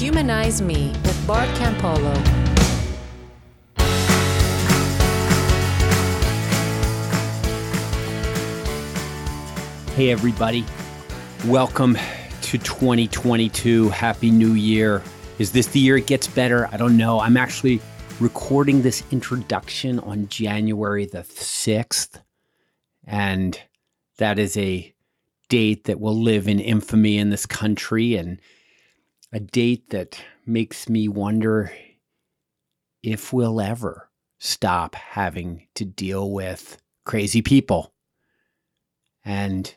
Humanize Me with Bart Campolo. Hey, everybody. Welcome to 2022. Happy New Year. Is this the year it gets better? I don't know. I'm actually recording this introduction on January the 6th. And that is a date that will live in infamy in this country and a date that makes me wonder if we'll ever stop having to deal with crazy people and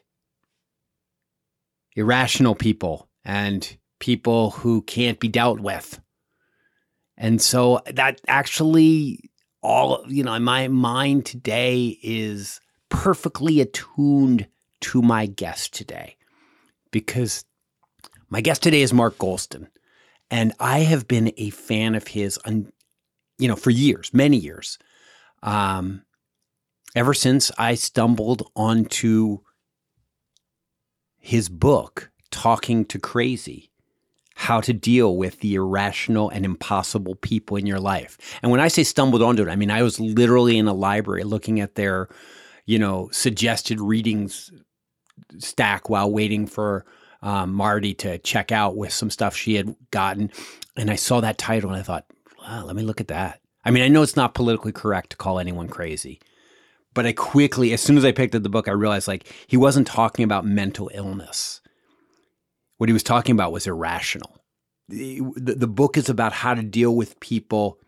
irrational people and people who can't be dealt with. And so that actually all you know my mind today is perfectly attuned to my guest today because my guest today is Mark Goulston. And I have been a fan of his, you know, for years, many years. Um, ever since I stumbled onto his book, Talking to Crazy How to Deal with the Irrational and Impossible People in Your Life. And when I say stumbled onto it, I mean, I was literally in a library looking at their, you know, suggested readings stack while waiting for um, Marty to check out with some stuff she had gotten. And I saw that title and I thought, wow, let me look at that. I mean, I know it's not politically correct to call anyone crazy, but I quickly, as soon as I picked up the book, I realized like he wasn't talking about mental illness. What he was talking about was irrational. The, the, the book is about how to deal with people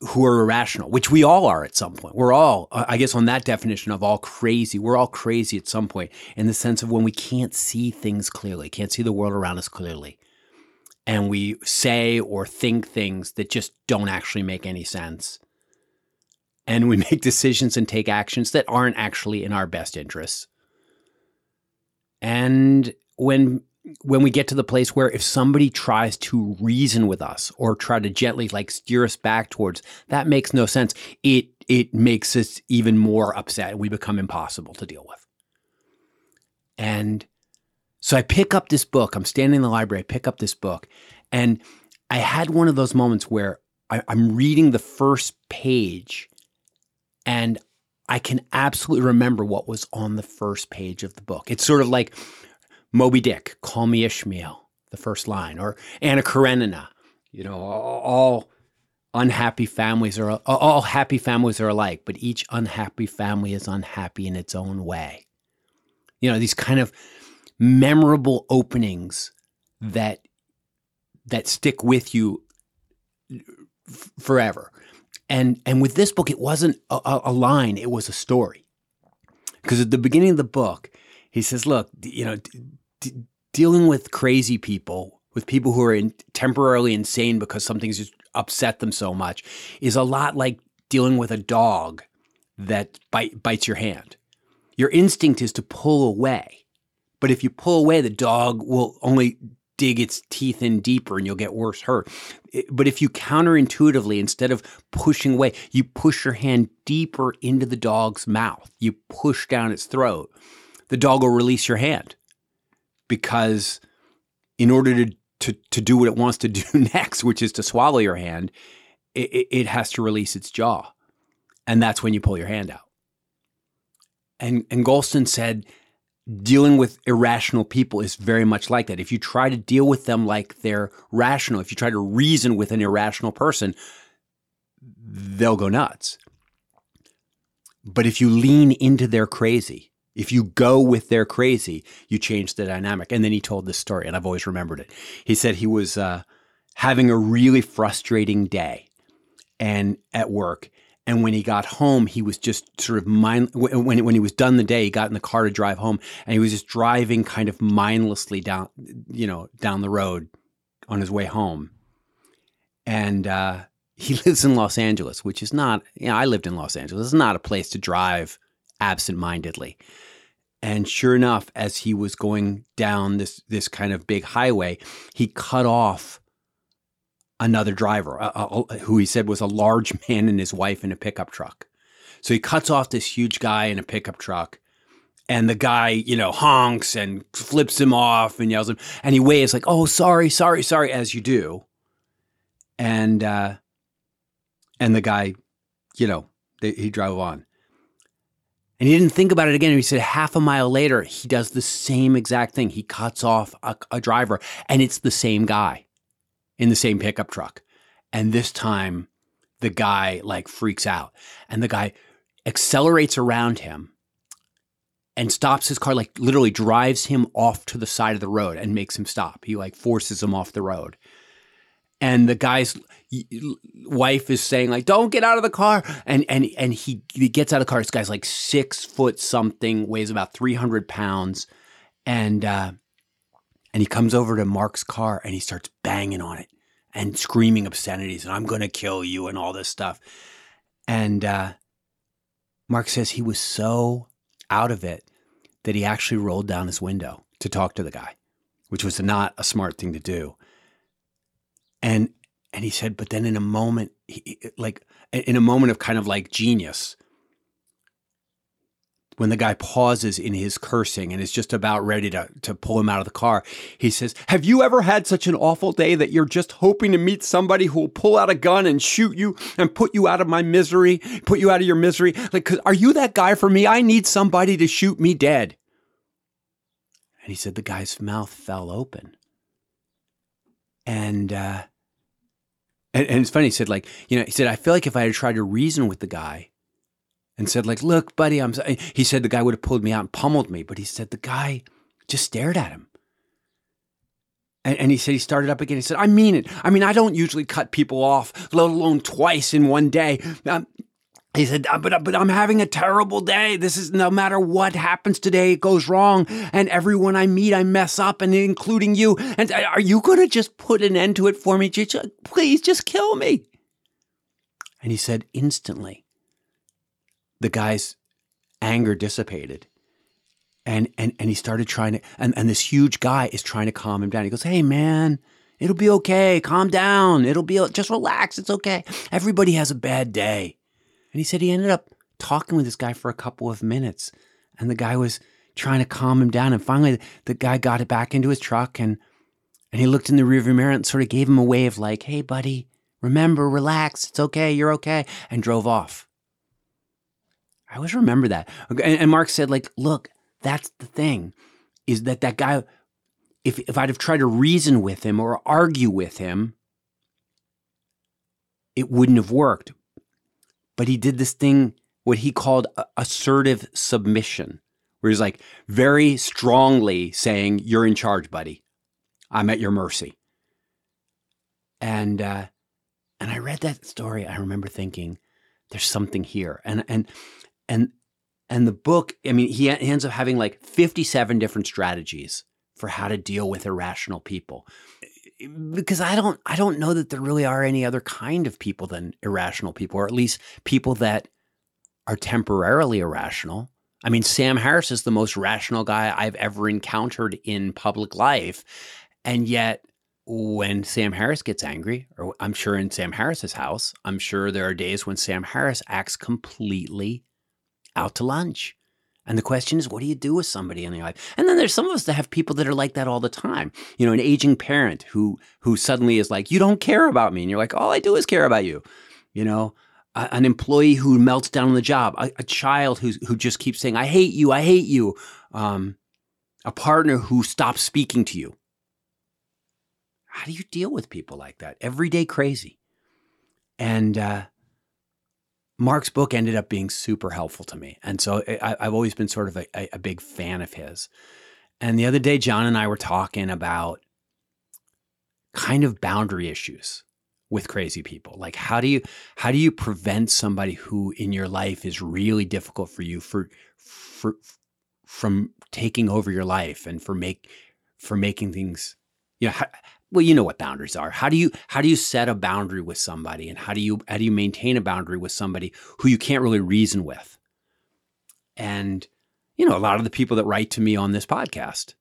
who are irrational, which we all are at some point. We're all, uh, I guess, on that definition of all crazy, we're all crazy at some point in the sense of when we can't see things clearly, can't see the world around us clearly. And we say or think things that just don't actually make any sense. And we make decisions and take actions that aren't actually in our best interests. And when when we get to the place where if somebody tries to reason with us or try to gently like steer us back towards that makes no sense. It it makes us even more upset we become impossible to deal with. And so i pick up this book. I'm standing in the library. I pick up this book. And i had one of those moments where I, i'm reading the first page and i can absolutely remember what was on the first page of the book. It's sort of like Moby Dick, Call Me Ishmael, the first line, or Anna Karenina. You know, all unhappy families are all happy families are alike, but each unhappy family is unhappy in its own way. You know, these kind of memorable openings that that stick with you forever. And and with this book, it wasn't a, a line; it was a story. Because at the beginning of the book, he says, "Look, you know, d- dealing with crazy people, with people who are in, temporarily insane because something's just upset them so much, is a lot like dealing with a dog that bite, bites your hand. Your instinct is to pull away, but if you pull away, the dog will only dig its teeth in deeper and you'll get worse hurt. But if you counterintuitively, instead of pushing away, you push your hand deeper into the dog's mouth, you push down its throat, the dog will release your hand because in order to, to, to do what it wants to do next, which is to swallow your hand, it, it has to release its jaw. And that's when you pull your hand out. And, and Goulston said, dealing with irrational people is very much like that. If you try to deal with them like they're rational, if you try to reason with an irrational person, they'll go nuts. But if you lean into their crazy, if you go with their crazy, you change the dynamic. And then he told this story, and I've always remembered it. He said he was uh, having a really frustrating day and at work. And when he got home, he was just sort of mind. When when he was done the day, he got in the car to drive home, and he was just driving kind of mindlessly down, you know, down the road on his way home. And uh, he lives in Los Angeles, which is not. You know, I lived in Los Angeles. It's not a place to drive absent-mindedly. And sure enough, as he was going down this this kind of big highway, he cut off another driver, who he said was a large man and his wife in a pickup truck. So he cuts off this huge guy in a pickup truck, and the guy, you know, honks and flips him off and yells him, and he waves like, "Oh, sorry, sorry, sorry," as you do, and uh, and the guy, you know, they, he drove on, and he didn't think about it again. He said half a mile later, he does the same exact thing. He cuts off a, a driver, and it's the same guy in the same pickup truck, and this time, the guy like freaks out, and the guy accelerates around him and stops his car, like literally drives him off to the side of the road and makes him stop. He like forces him off the road. And the guy's wife is saying like, "Don't get out of the car!" And and and he he gets out of the car. This guy's like six foot something, weighs about three hundred pounds, and uh, and he comes over to Mark's car and he starts banging on it and screaming obscenities and I'm going to kill you and all this stuff. And uh, Mark says he was so out of it that he actually rolled down his window to talk to the guy, which was not a smart thing to do. And and he said, but then in a moment, he, like in a moment of kind of like genius, when the guy pauses in his cursing and is just about ready to, to pull him out of the car, he says, Have you ever had such an awful day that you're just hoping to meet somebody who will pull out a gun and shoot you and put you out of my misery, put you out of your misery? Like, are you that guy for me? I need somebody to shoot me dead. And he said the guy's mouth fell open. And, uh, and, and it's funny, he said, like, you know, he said, I feel like if I had tried to reason with the guy, and said like, "Look, buddy, I'm." He said the guy would have pulled me out and pummeled me, but he said the guy just stared at him. And, and, he said he started up again. He said, "I mean it. I mean, I don't usually cut people off, let alone twice in one day." Um, he said, uh, but, but I'm having a terrible day. This is no matter what happens today, it goes wrong. And everyone I meet, I mess up, and including you. And uh, are you going to just put an end to it for me? Please, just kill me. And he said, instantly, the guy's anger dissipated. And, and, and he started trying to, and, and this huge guy is trying to calm him down. He goes, Hey, man, it'll be okay. Calm down. It'll be, just relax. It's okay. Everybody has a bad day. And he said he ended up talking with this guy for a couple of minutes. And the guy was trying to calm him down. And finally, the guy got it back into his truck and, and he looked in the rearview mirror and sort of gave him a wave like, Hey, buddy, remember, relax. It's okay. You're okay. And drove off. I always remember that. And, and Mark said, like, look, that's the thing, is that that guy, if if I'd have tried to reason with him or argue with him, it wouldn't have worked. But he did this thing, what he called assertive submission, where he's like very strongly saying, "You're in charge, buddy. I'm at your mercy." And uh, and I read that story. I remember thinking, "There's something here," and and and and the book i mean he ends up having like 57 different strategies for how to deal with irrational people because i don't i don't know that there really are any other kind of people than irrational people or at least people that are temporarily irrational i mean sam harris is the most rational guy i've ever encountered in public life and yet when Sam Harris gets angry, or I'm sure in Sam Harris's house, I'm sure there are days when Sam Harris acts completely out to lunch. And the question is, what do you do with somebody in your life? And then there's some of us that have people that are like that all the time. You know, an aging parent who who suddenly is like, "You don't care about me," and you're like, "All I do is care about you." You know, a, an employee who melts down on the job, a, a child who who just keeps saying, "I hate you, I hate you," um, a partner who stops speaking to you. How do you deal with people like that? Everyday crazy, and uh, Mark's book ended up being super helpful to me. And so eh, I, have always been sort of a, a, big fan of his. And the other day, John and I were talking about kind of boundary issues with crazy people. Like how do you how do you prevent somebody who in your life is really difficult for you for for from taking over your life and for make for making things you know how, well you know what boundaries are. How do you how do you set a boundary with somebody and how do you how do you maintain a boundary with somebody who you can't really reason with? And you know a lot of the people that write to me on this podcast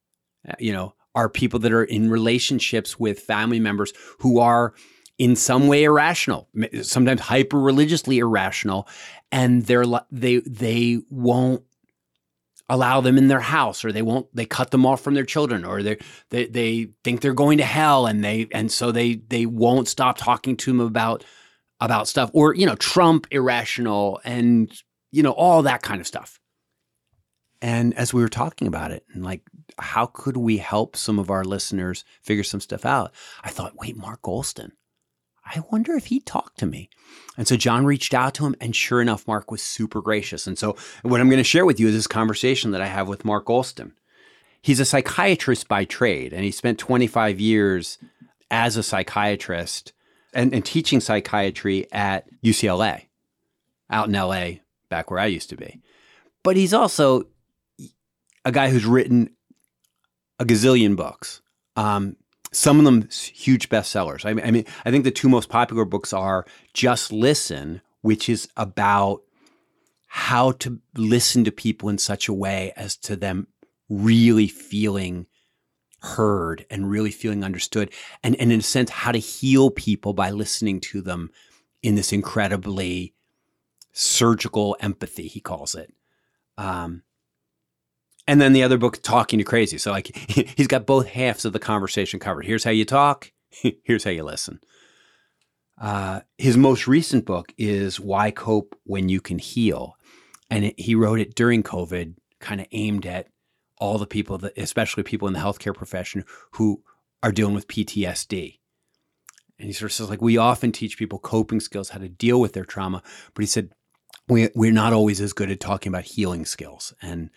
uh, you know are people that are in relationships with family members who are in some way irrational sometimes hyper religiously irrational and they're they they won't allow them in their house or they won't they cut them off from their children or they they they think they're going to hell and they and so they they won't stop talking to them about about stuff or you know Trump irrational and you know all that kind of stuff. And as we were talking about it and like how could we help some of our listeners figure some stuff out? I thought, wait, Mark Goulston. I wonder if he talked to me. And so John reached out to him, and sure enough, Mark was super gracious. And so, what I'm going to share with you is this conversation that I have with Mark Goulston. He's a psychiatrist by trade, and he spent 25 years as a psychiatrist and, and teaching psychiatry at UCLA out in LA, back where I used to be. But he's also a guy who's written a gazillion books. Um, some of them huge bestsellers. I mean, I mean, I think the two most popular books are Just Listen, which is about how to listen to people in such a way as to them really feeling heard and really feeling understood and, and in a sense how to heal people by listening to them in this incredibly surgical empathy he calls it um, and then the other book talking to crazy. So like he's got both halves of the conversation covered. Here's how you talk. Here's how you listen. Uh, his most recent book is why cope when you can heal. And it, he wrote it during covid kind of aimed at all the people that especially people in the healthcare profession who are dealing with ptsd and he sort of says like we often teach people coping skills how to deal with their trauma. But he said we, we're not always as good at talking about healing skills. And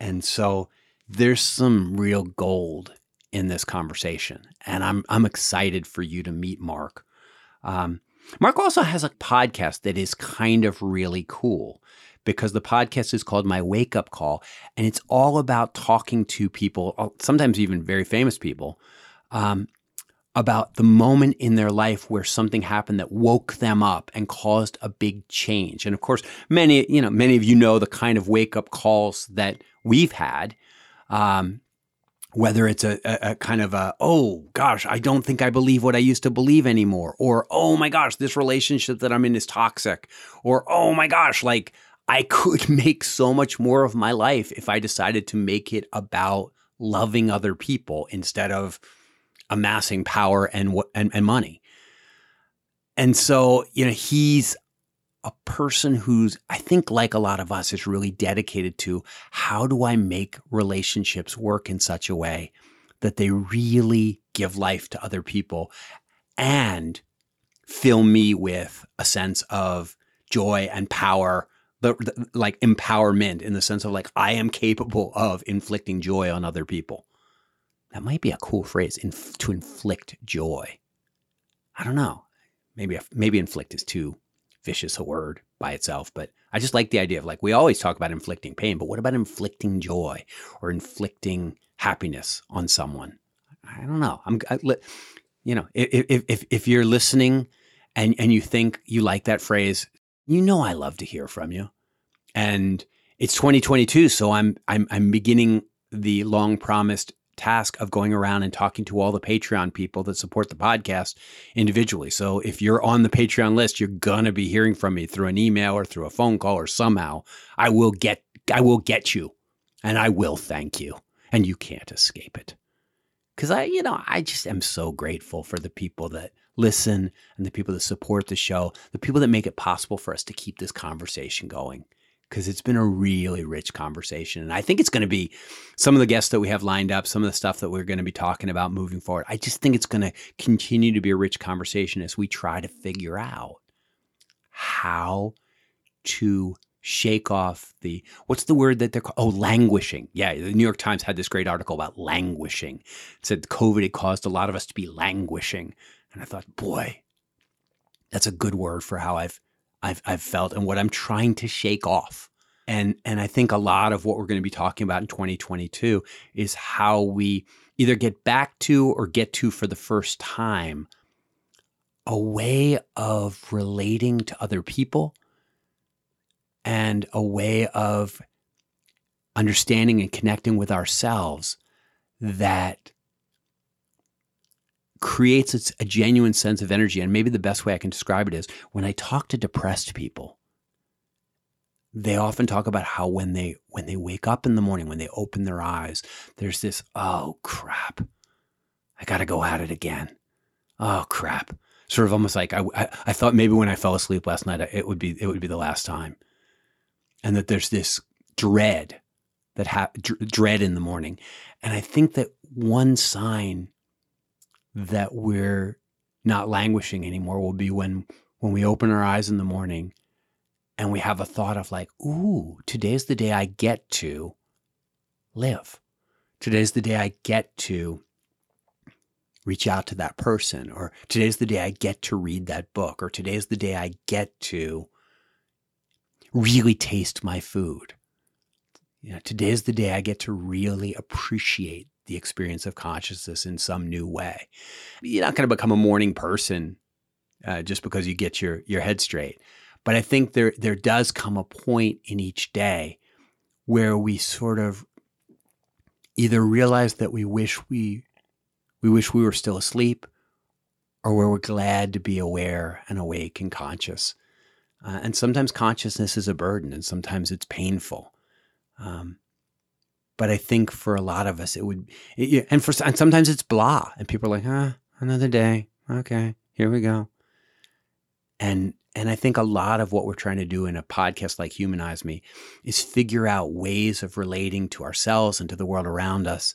and so there's some real gold in this conversation. And I'm, I'm excited for you to meet Mark. Um, Mark also has a podcast that is kind of really cool because the podcast is called My Wake Up Call. And it's all about talking to people, sometimes even very famous people, um, about the moment in their life where something happened that woke them up and caused a big change. And of course, many, you know, many of you know the kind of wake up calls that we've had. Um, whether it's a, a, a, kind of a, oh gosh, I don't think I believe what I used to believe anymore, or oh my gosh, this relationship that I'm in is toxic, or oh my gosh, like I could make so much more of my life if I decided to make it about loving other people instead of amassing power and and, and money. And so, you know, he's a person who's, I think, like a lot of us, is really dedicated to how do I make relationships work in such a way that they really give life to other people and fill me with a sense of joy and power, the, like empowerment in the sense of like I am capable of inflicting joy on other people. That might be a cool phrase, inf- to inflict joy. I don't know. Maybe maybe inflict is too vicious a word by itself, but I just like the idea of like we always talk about inflicting pain, but what about inflicting joy or inflicting happiness on someone? I don't know. I'm, I, you know, if if if you're listening and and you think you like that phrase, you know I love to hear from you. And it's 2022, so I'm I'm I'm beginning the long promised task of going around and talking to all the Patreon people that support the podcast individually. So if you're on the Patreon list, you're gonna be hearing from me through an email or through a phone call or somehow. I will get I will get you and I will thank you. And you can't escape it. Cause I, you know, I just am so grateful for the people that listen and the people that support the show, the people that make it possible for us to keep this conversation going because it's been a really rich conversation. And I think it's going to be some of the guests that we have lined up, some of the stuff that we're going to be talking about moving forward. I just think it's going to continue to be a rich conversation as we try to figure out how to shake off the what's the word that they're called? Oh, languishing. Yeah, the New York Times had this great article about languishing. It said COVID had caused a lot of us to be languishing. And I thought, boy, that's a good word for how I've I've, I've felt and what I'm trying to shake off. And, and I think a lot of what we're going to be talking about in 2022 is how we either get back to or get to for the first time a way of relating to other people and a way of understanding and connecting with ourselves that creates a genuine sense of energy. And maybe the best way I can describe it is when I talk to depressed people, they often talk about how when they when they wake up in the morning, when they open their eyes, there's this, oh crap. I got to go at it again. Oh crap. Sort of almost like I, I, I thought maybe when I fell asleep last night it would be it would be the last time. And that there's this dread that ha- dread in the morning. And I think that one sign that we're not languishing anymore will be when when we open our eyes in the morning and we have a thought of like, ooh, today's the day I get to live. Today's the day I get to reach out to that person, or today's the day I get to read that book, or today's the day I get to really taste my food. You know, today's the day I get to really appreciate the experience of consciousness in some new way. You're not going to become a morning person uh, just because you get your your head straight, but I think there there does come a point in each day where we sort of either realize that we wish we we wish we were still asleep, or where we're glad to be aware and awake and conscious. Uh, and sometimes consciousness is a burden, and sometimes it's painful. Um, but I think for a lot of us, it would, it, and for and sometimes it's blah, and people are like, "Huh, another day. Okay, here we go." And and I think a lot of what we're trying to do in a podcast like Humanize Me is figure out ways of relating to ourselves and to the world around us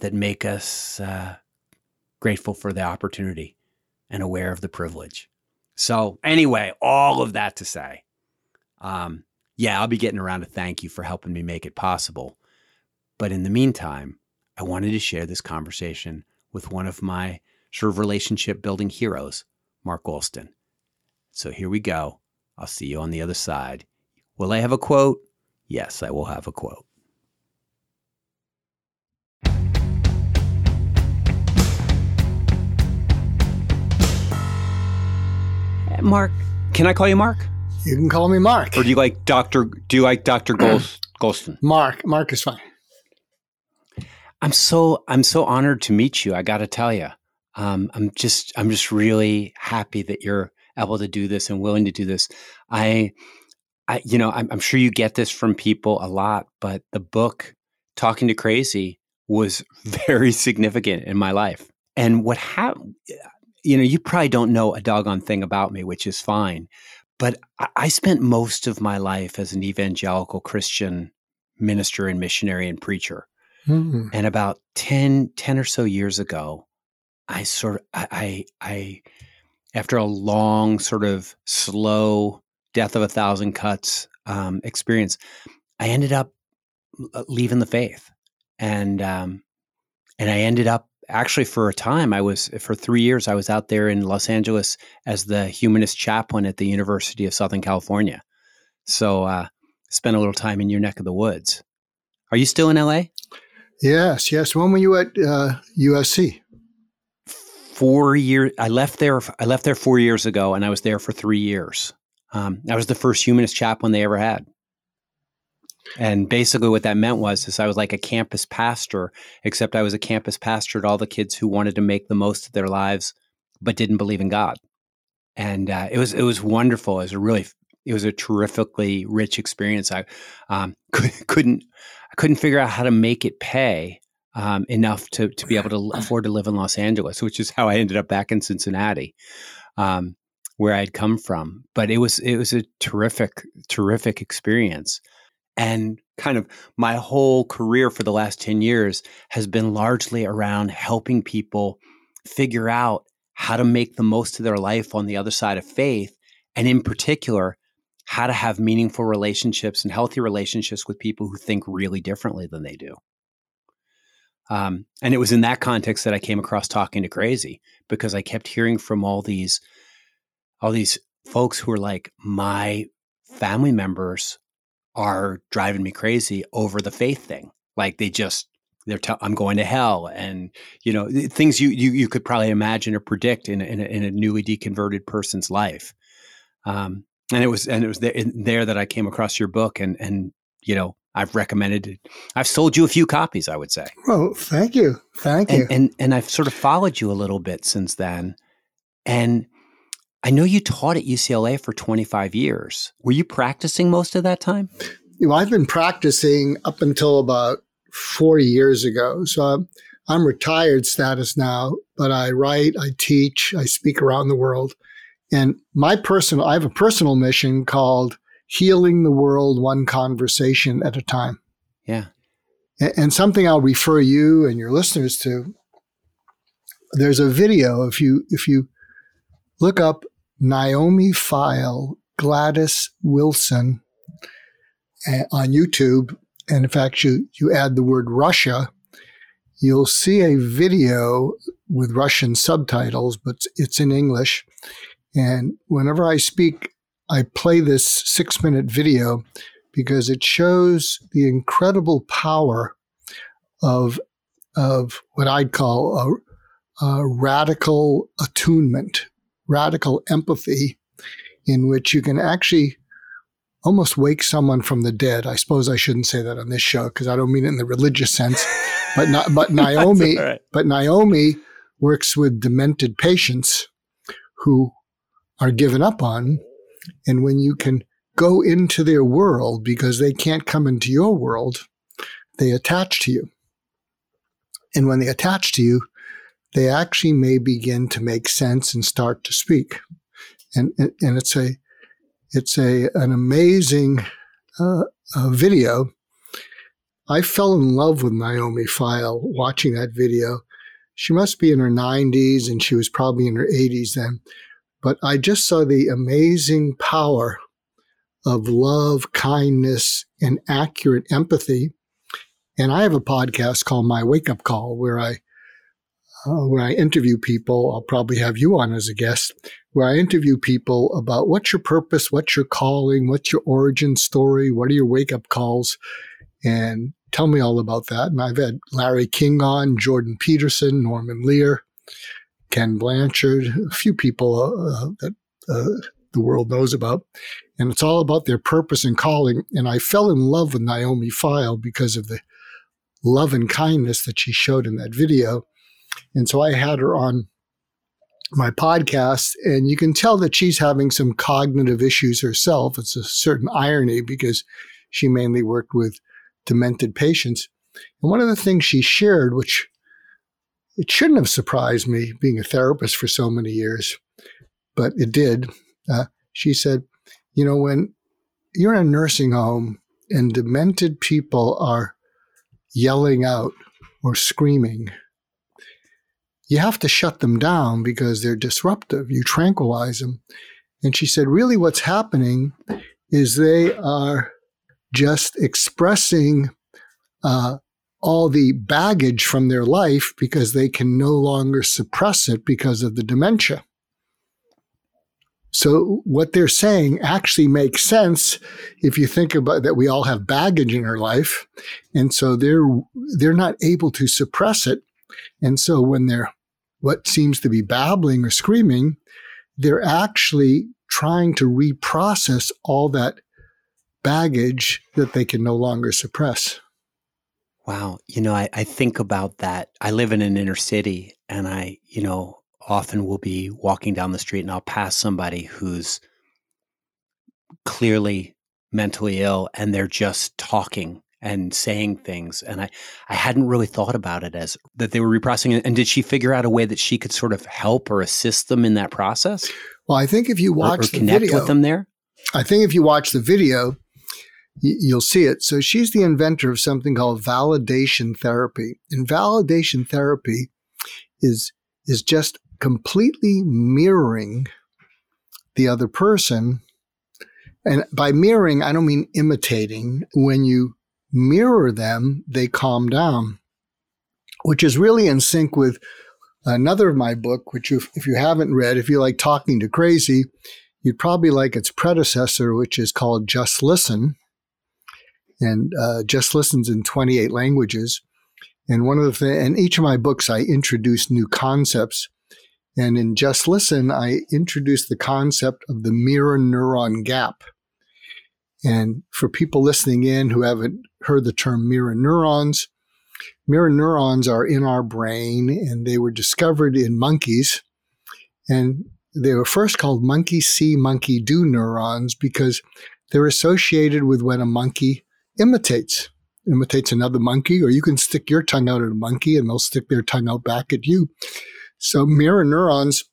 that make us uh, grateful for the opportunity and aware of the privilege. So, anyway, all of that to say, um, yeah, I'll be getting around to thank you for helping me make it possible. But in the meantime, I wanted to share this conversation with one of my sort of relationship building heroes, Mark Goulston. So here we go. I'll see you on the other side. Will I have a quote? Yes, I will have a quote. Mark, can I call you Mark? You can call me Mark. Or do you like Doctor? Do you like Doctor Goulston? Mark. Mark is fine. I'm so I'm so honored to meet you. I got to tell you, um, I'm just I'm just really happy that you're able to do this and willing to do this. I, I you know, I'm, I'm sure you get this from people a lot, but the book Talking to Crazy was very significant in my life. And what happened, you know, you probably don't know a doggone thing about me, which is fine. But I, I spent most of my life as an evangelical Christian minister and missionary and preacher. Mm-hmm. And about 10, 10 or so years ago, I sort of, I, I, I after a long, sort of slow death of a thousand cuts um, experience, I ended up uh, leaving the faith, and um, and I ended up actually for a time I was for three years I was out there in Los Angeles as the humanist chaplain at the University of Southern California. So uh, spent a little time in your neck of the woods. Are you still in LA? Yes, yes. When were you at uh, USC? four years. I left there. I left there four years ago, and I was there for three years. Um, I was the first humanist chaplain they ever had. And basically, what that meant was, is I was like a campus pastor, except I was a campus pastor to all the kids who wanted to make the most of their lives, but didn't believe in God. And uh, it was it was wonderful. It was a really it was a terrifically rich experience. I um, could, couldn't I couldn't figure out how to make it pay um, enough to to be able to afford to live in Los Angeles, which is how I ended up back in Cincinnati, um, where I'd come from. But it was it was a terrific terrific experience, and kind of my whole career for the last ten years has been largely around helping people figure out how to make the most of their life on the other side of faith, and in particular. How to have meaningful relationships and healthy relationships with people who think really differently than they do. Um, and it was in that context that I came across talking to crazy because I kept hearing from all these all these folks who were like, my family members are driving me crazy over the faith thing. Like they just they're t- I'm going to hell, and you know things you you you could probably imagine or predict in in a, in a newly deconverted person's life. Um, and it was and it was there, there that I came across your book, and and you know I've recommended it. I've sold you a few copies, I would say. Well, thank you. Thank and, you. And and I've sort of followed you a little bit since then. And I know you taught at UCLA for 25 years. Were you practicing most of that time? You know, I've been practicing up until about four years ago. So I'm, I'm retired status now, but I write, I teach, I speak around the world. And my personal, I have a personal mission called Healing the World One Conversation at a Time. Yeah. And, something I'll refer you and your listeners to. There's a video if you if you look up Naomi Feil Gladys Wilson eh, on YouTube, and in fact you you add the word Russia, you'll see a video with Russian subtitles, but it's in English. And whenever I speak, I play this six minute video because it shows the incredible power of, of what I'd call a, a radical attunement, radical empathy, in which you can actually almost wake someone from the dead. I suppose I shouldn't say that on this show because I don't mean it in the religious sense. But not, but Naomi, right. but Naomi works with demented patients who are given up on, and when you can go into their world because they can't come into your world, they attach to you. And when they attach to you, they actually may begin to make sense and start to speak. And, and it's a, it's a, an amazing uh, video. I fell in love with Naomi Feil watching that video. She must be in her 90s and she was probably in her 80s then. But I just saw the amazing power of love, kindness, and accurate empathy. And I have a podcast called My Wake Up Call where I uh, where I interview people. I'll probably have you on as a guest, where I interview people about what's your purpose, what's your calling, what's your origin story, what are your wake up calls, and tell me all about that. And I've had Larry King on, Jordan Peterson, Norman Lear, Ken Blanchard, a few people uh, that uh, the world knows about. And it's all about their purpose and calling. And I fell in love with Naomi Feil because of the love and kindness that she showed in that video. And so I had her on my podcast, and you can tell that she's having some cognitive issues herself. It's a certain irony because she mainly worked with demented patients. And one of the things she shared, which it shouldn't have surprised me being a therapist for so many years, but it did. Uh, she said, You know, when you're in a nursing home and demented people are yelling out or screaming, you have to shut them down because they're disruptive. You tranquilize them. And she said, Really, what's happening is they are just expressing uh, all the baggage from their life because they can no longer suppress it because of the dementia. So what they're saying actually makes sense if you think about that we all have baggage in our life and so they're they're not able to suppress it and so when they're what seems to be babbling or screaming they're actually trying to reprocess all that baggage that they can no longer suppress. Wow. You know, I, I think about that. I live in an inner city and I, you know, often will be walking down the street and I'll pass somebody who's clearly mentally ill and they're just talking and saying things and I I hadn't really thought about it as that they were repressing it and did she figure out a way that she could sort of help or assist them in that process? Well, I think if you watch or, or the connect video, with them there, I think if you watch the video, you'll see it. So she's the inventor of something called validation therapy. And validation therapy is is just completely mirroring the other person. And by mirroring, I don't mean imitating. When you mirror them, they calm down, which is really in sync with another of my book, which if, if you haven't read, if you like talking to crazy, you'd probably like its predecessor, which is called Just Listen and uh, just listens in 28 languages. And one of the things, in each of my books, I introduce new concepts. And in Just Listen, I introduce the concept of the mirror neuron gap. And for people listening in who haven't heard the term mirror neurons, mirror neurons are in our brain and they were discovered in monkeys. And they were first called monkey see, monkey do neurons because they're associated with when a monkey imitates imitates another monkey, or you can stick your tongue out at a monkey and they'll stick their tongue out back at you. So mirror neurons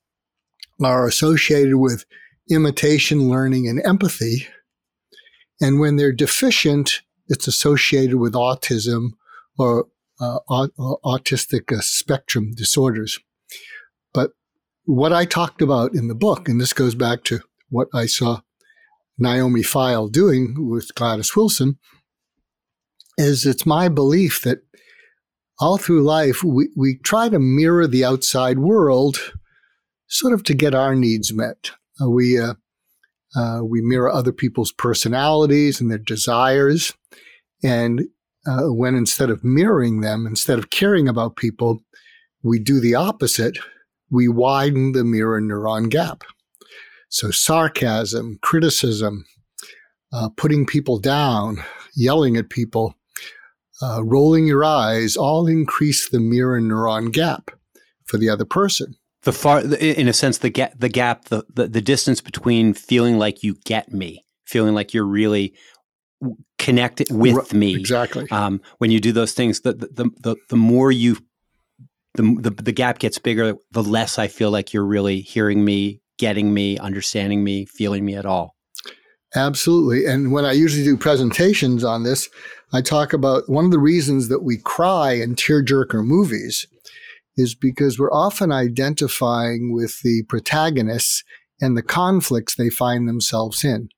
are associated with imitation, learning, and empathy. And when they're deficient, it's associated with autism or uh, autistic uh, spectrum disorders. But what I talked about in the book, and this goes back to what I saw Naomi Feil doing with Gladys Wilson, is it's my belief that all through life we, we try to mirror the outside world sort of to get our needs met. Uh, we uh, uh, we mirror other people's personalities and their desires, and uh, when instead of mirroring them, instead of caring about people, we do the opposite. We widen the mirror neuron gap. So sarcasm, criticism, uh, putting people down, yelling at people, uh, rolling your eyes, all increase the mirror neuron gap for the other person. The far in a sense the gap the gap the, the, the distance between feeling like you get me feeling like you're really connected with me. exactly. Um, when you do those things the the, the, the more you the, the the gap gets bigger the less i feel like you're really hearing me getting me understanding me feeling me at all. Absolutely. And when i usually do presentations on this i talk about one of the reasons that we cry in tearjerker movies is because we're often identifying with the protagonists and the conflicts they find themselves in.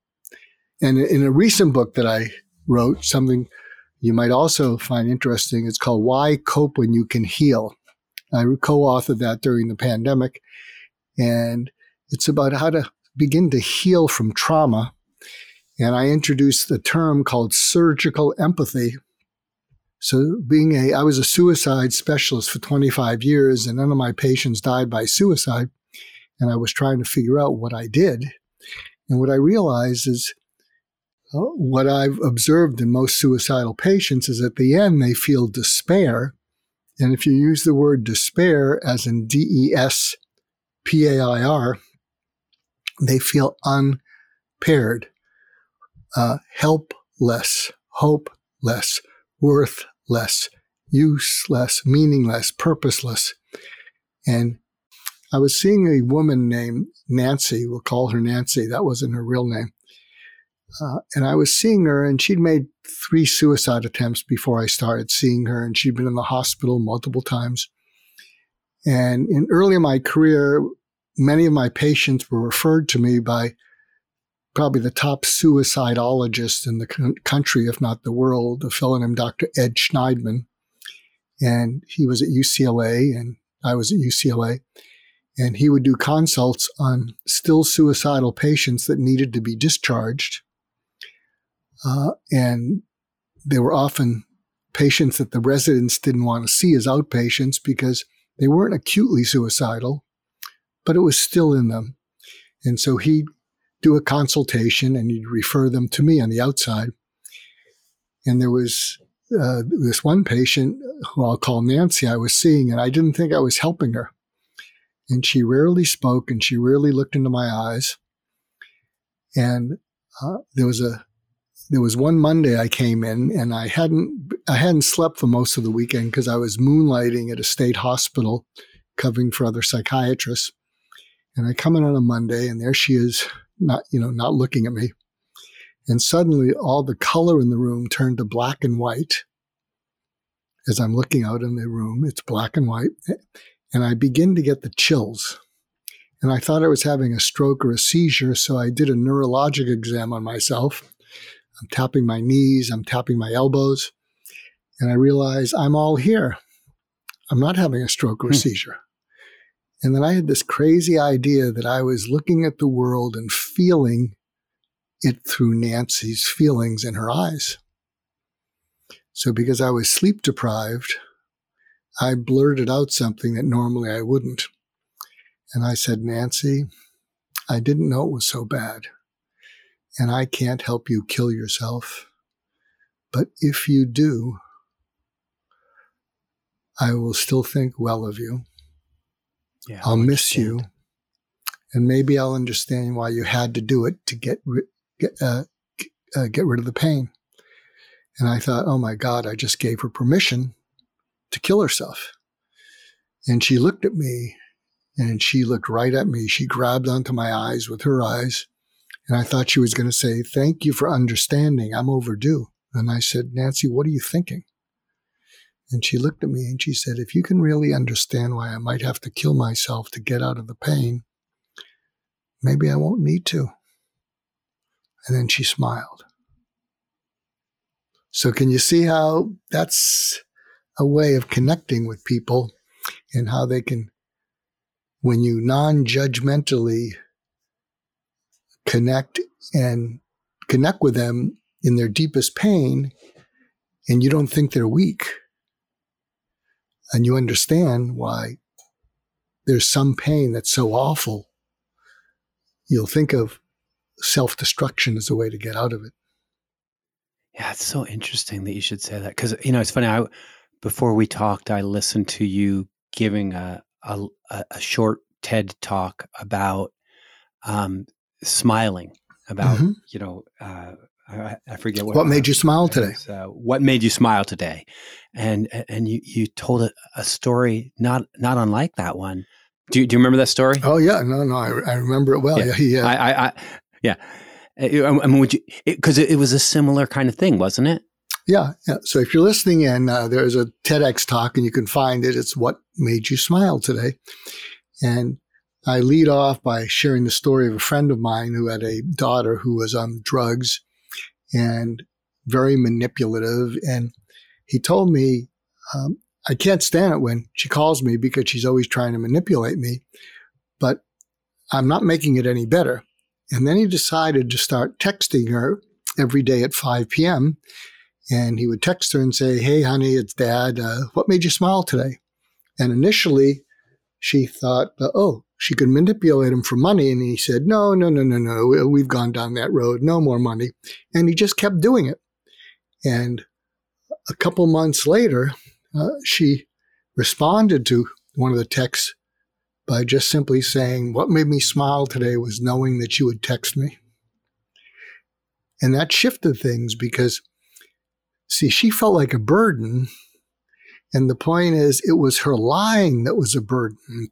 And in a recent book that I wrote, something you might also find interesting, it's called Why Cope When You Can Heal. I co authored that during the pandemic. And it's about how to begin to heal from trauma. And I introduced the term called surgical empathy, so being a, I was a suicide specialist for 25 years and none of my patients died by suicide. And I was trying to figure out what I did. And what I realized is uh, what I've observed in most suicidal patients is at the end, they feel despair. And if you use the word despair as in D E S P A I R, they feel unpaired, uh, helpless, hopeless worthless, useless, meaningless, purposeless. And I was seeing a woman named Nancy, we'll call her Nancy, that wasn't her real name. Uh, and I was seeing her, and she'd made three suicide attempts before I started seeing her, and she'd been in the hospital multiple times. And in early in my career, many of my patients were referred to me by probably the top suicidologist in the country, if not the world, a fellow named Dr. Ed Shneidman. And he was at UCLA and I was at UCLA. And he would do consults on still suicidal patients that needed to be discharged. Uh, and they were often patients that the residents didn't want to see as outpatients because they weren't acutely suicidal, but it was still in them. And so he do a consultation and you'd refer them to me on the outside. And there was uh, this one patient who I'll call Nancy I was seeing, and I didn't think I was helping her. And she rarely spoke and she rarely looked into my eyes. And uh, there was a there was one Monday I came in and I hadn't I hadn't slept for most of the weekend because I was moonlighting at a state hospital covering for other psychiatrists. And I come in on a Monday and there she is not, you know, not looking at me. And suddenly all the color in the room turned to black and white. As I'm looking out in the room, it's black and white. And I begin to get the chills. And I thought I was having a stroke or a seizure. So I did a neurologic exam on myself. I'm tapping my knees, I'm tapping my elbows. And I realize I'm all here. I'm not having a stroke or a hmm. seizure. And then I had this crazy idea that I was looking at the world and feeling it through Nancy's feelings in her eyes. So, because I was sleep deprived, I blurted out something that normally I wouldn't. And I said, Nancy, I didn't know it was so bad. And I can't help you kill yourself. But if you do, I will still think well of you. Yeah, I'll miss you. and maybe I'll understand why you had to do it to get get uh, uh, get rid of the pain. And I thought, oh my God, I just gave her permission to kill herself. And she looked at me and she looked right at me. She grabbed onto my eyes with her eyes. And I thought she was going to say, Thank you for understanding. I'm overdue. And I said, Nancy, what are you thinking? And she looked at me and she said, If you can really understand why I might have to kill myself to get out of the pain, maybe I won't need to. And then she smiled. So, can you see how that's a way of connecting with people and how they can, when you non judgmentally connect and connect with them in their deepest pain, and you don't think they're weak, and you understand why there's some pain that's so awful, you'll think of self destruction as a way to get out of it. Yeah, it's so interesting that you should say that because you know it's funny. I before we talked, I listened to you giving a a, a short TED talk about um, smiling, about mm-hmm. you know uh, I, I, forget what. What made you smile today? Uh, what made you smile today? And and you you told a, a, story not not unlike that one. Do you, do you remember that story? Oh yeah, no no, I, I remember it well. Yeah, yeah. I, I, I yeah. I mean, would you? Because it, it, it, was a similar kind of thing, wasn't it? Yeah, yeah. So if you're listening in, uh, there's a TEDx talk, and you can find it. It's what made you smile today, and I lead off by sharing the story of a friend of mine who had a daughter who was on drugs and very manipulative. And he told me, um, I can't stand it when she calls me because she's always trying to manipulate me, but I'm not making it any better. And then he decided to start texting her every day at 5 p.m. And he would text her and say, Hey, honey, it's dad. Uh, what made you smile today? And initially, she thought, Oh, she could manipulate him for money. And he said, No, no, no, no, no. We've gone down that road. No more money. And he just kept doing it. And a couple months later, uh, she responded to one of the texts by just simply saying, What made me smile today was knowing that you would text me. And that shifted things because, see, she felt like a burden. And the point is, it was her lying that was a burden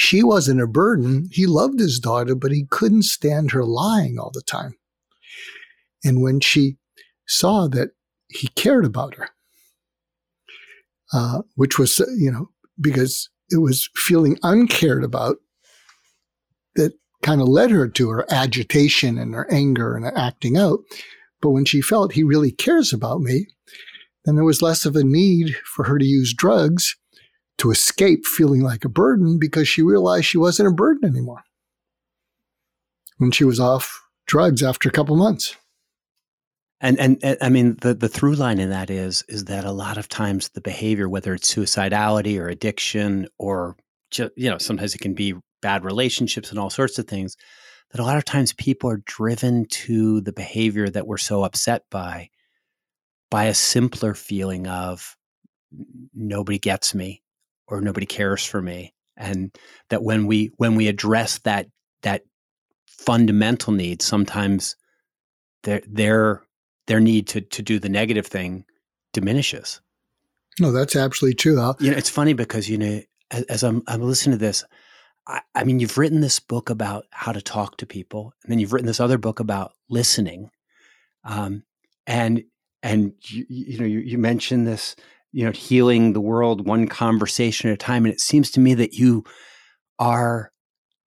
she wasn't a burden. He loved his daughter, but he couldn't stand her lying all the time. And when she saw that he cared about her, uh, which was, you know, because it was feeling uncared about that kind of led her to her agitation and her anger and her acting out. But when she felt he really cares about me, then there was less of a need for her to use drugs to escape feeling like a burden because she realized she wasn't a burden anymore when she was off drugs after a couple months. And, and, and I mean the the through line in that is is that a lot of times the behavior, whether it's suicidality or addiction or just, you know sometimes it can be bad relationships and all sorts of things, that a lot of times people are driven to the behavior that we're so upset by by a simpler feeling of nobody gets me or nobody cares for me and that when we when we address that that fundamental need sometimes their their their need to to do the negative thing diminishes. No that's absolutely true I'll- you know it's funny because you know as, as i'm i'm listening to this I, I mean you've written this book about how to talk to people and then you've written this other book about listening um, and and you, you know you, you mentioned this you know healing the world one conversation at a time and it seems to me that you are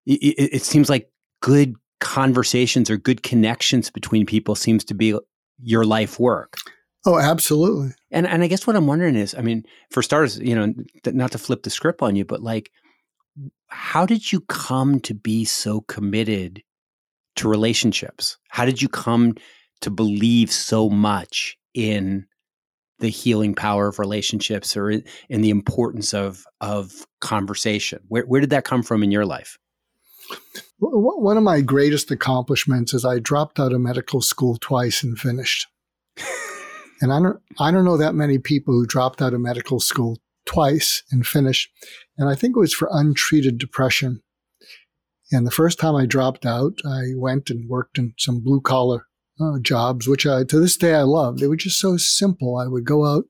it, it, seems like good conversations or good connections between people seems to be your life work. Oh absolutely. And and i guess what i'm wondering is i mean for starters you know not to flip the script on you but like how did you come to be so committed to relationships? How did you come to believe so much in the healing power of relationships or in the importance of of conversation? Where, where did that come from in your life? One of my greatest accomplishments is i dropped out of medical school twice and finished. And i don't i don't know that many people who dropped out of medical school twice and finished and i think it was for untreated depression. And the first time I dropped out, I went and worked in some blue collar uh, jobs, which I, to this day I love. They were just so simple. I would go out,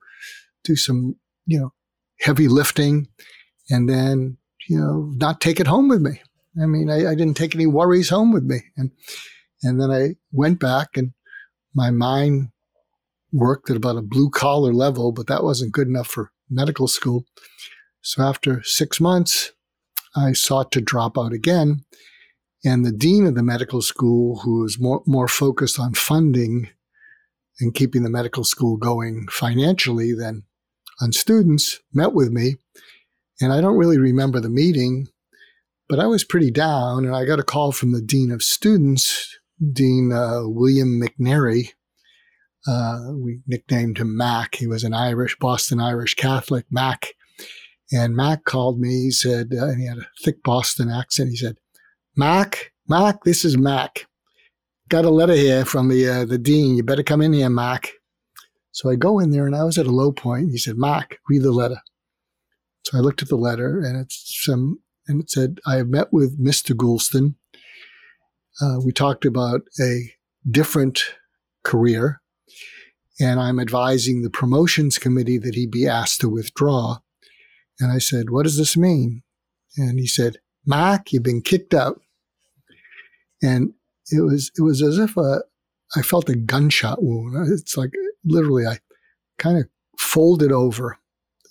do some, you know, heavy lifting, and then, you know, not take it home with me. I mean, I, I didn't take any worries home with me. And, and then I went back and my mind worked at about a blue collar level, but that wasn't good enough for medical school. So after six months, I sought to drop out again. And the dean of the medical school, who was more, more focused on funding and keeping the medical school going financially than on students, met with me. And I don't really remember the meeting, but I was pretty down. And I got a call from the dean of students, Dean uh, William McNary. Uh, we nicknamed him Mac. He was an Irish, Boston Irish Catholic, Mac. And Mac called me. He said, uh, and he had a thick Boston accent. He said, Mac, Mac, this is Mac. Got a letter here from the uh, the dean. You better come in here, Mac. So I go in there, and I was at a low point. He said, Mac, read the letter. So I looked at the letter, and it's some, and it said, I have met with Mr. Goulston. Uh, we talked about a different career, and I'm advising the promotions committee that he be asked to withdraw. And I said, What does this mean? And he said, Mac, you've been kicked out. And it was it was as if a, I felt a gunshot wound. It's like literally I kind of folded over.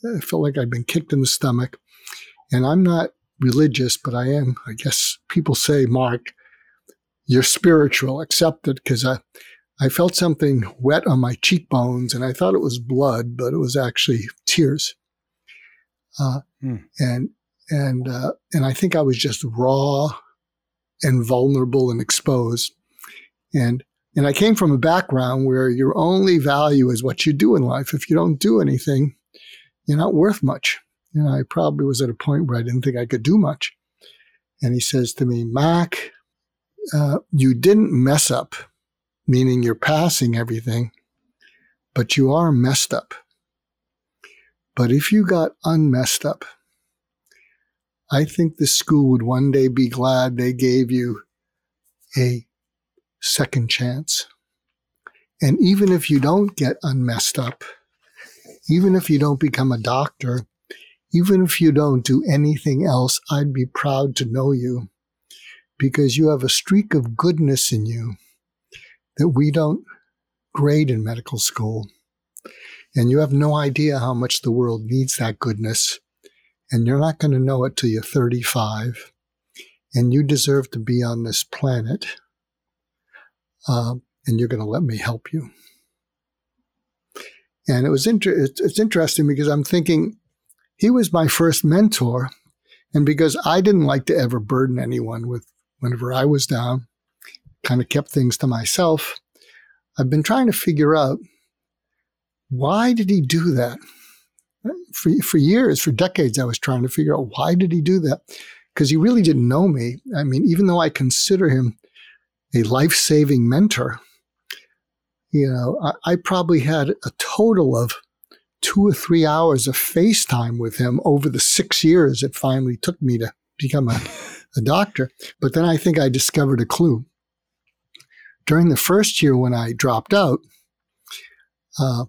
I felt like I'd been kicked in the stomach. And I'm not religious, but I am, I guess people say, Mark, you're spiritual, accept it, because I, I felt something wet on my cheekbones and I thought it was blood, but it was actually tears. Uh, hmm. And and uh, and I think I was just raw and vulnerable and exposed. And and I came from a background where your only value is what you do in life. If you don't do anything, you're not worth much. And I probably was at a point where I didn't think I could do much. And he says to me, Mac, uh, you didn't mess up, meaning you're passing everything, but you are messed up. But if you got unmessed up, I think the school would one day be glad they gave you a second chance. And even if you don't get unmessed up, even if you don't become a doctor, even if you don't do anything else, I'd be proud to know you because you have a streak of goodness in you that we don't grade in medical school. And you have no idea how much the world needs that goodness. And you're not going to know it till you're 35. And you deserve to be on this planet. Uh, and you're going to let me help you. And it was inter- it's interesting because I'm thinking he was my first mentor. And because I didn't like to ever burden anyone with whenever I was down, kind of kept things to myself, I've been trying to figure out why did he do that? For, for years, for decades, I was trying to figure out why did he do that? Because he really didn't know me. I mean, even though I consider him a life saving mentor, you know, I, I, probably had a total of two or three hours of FaceTime with him over the six years it finally took me to become a, a doctor. But then I think I discovered a clue. During the first year when I dropped out, uh,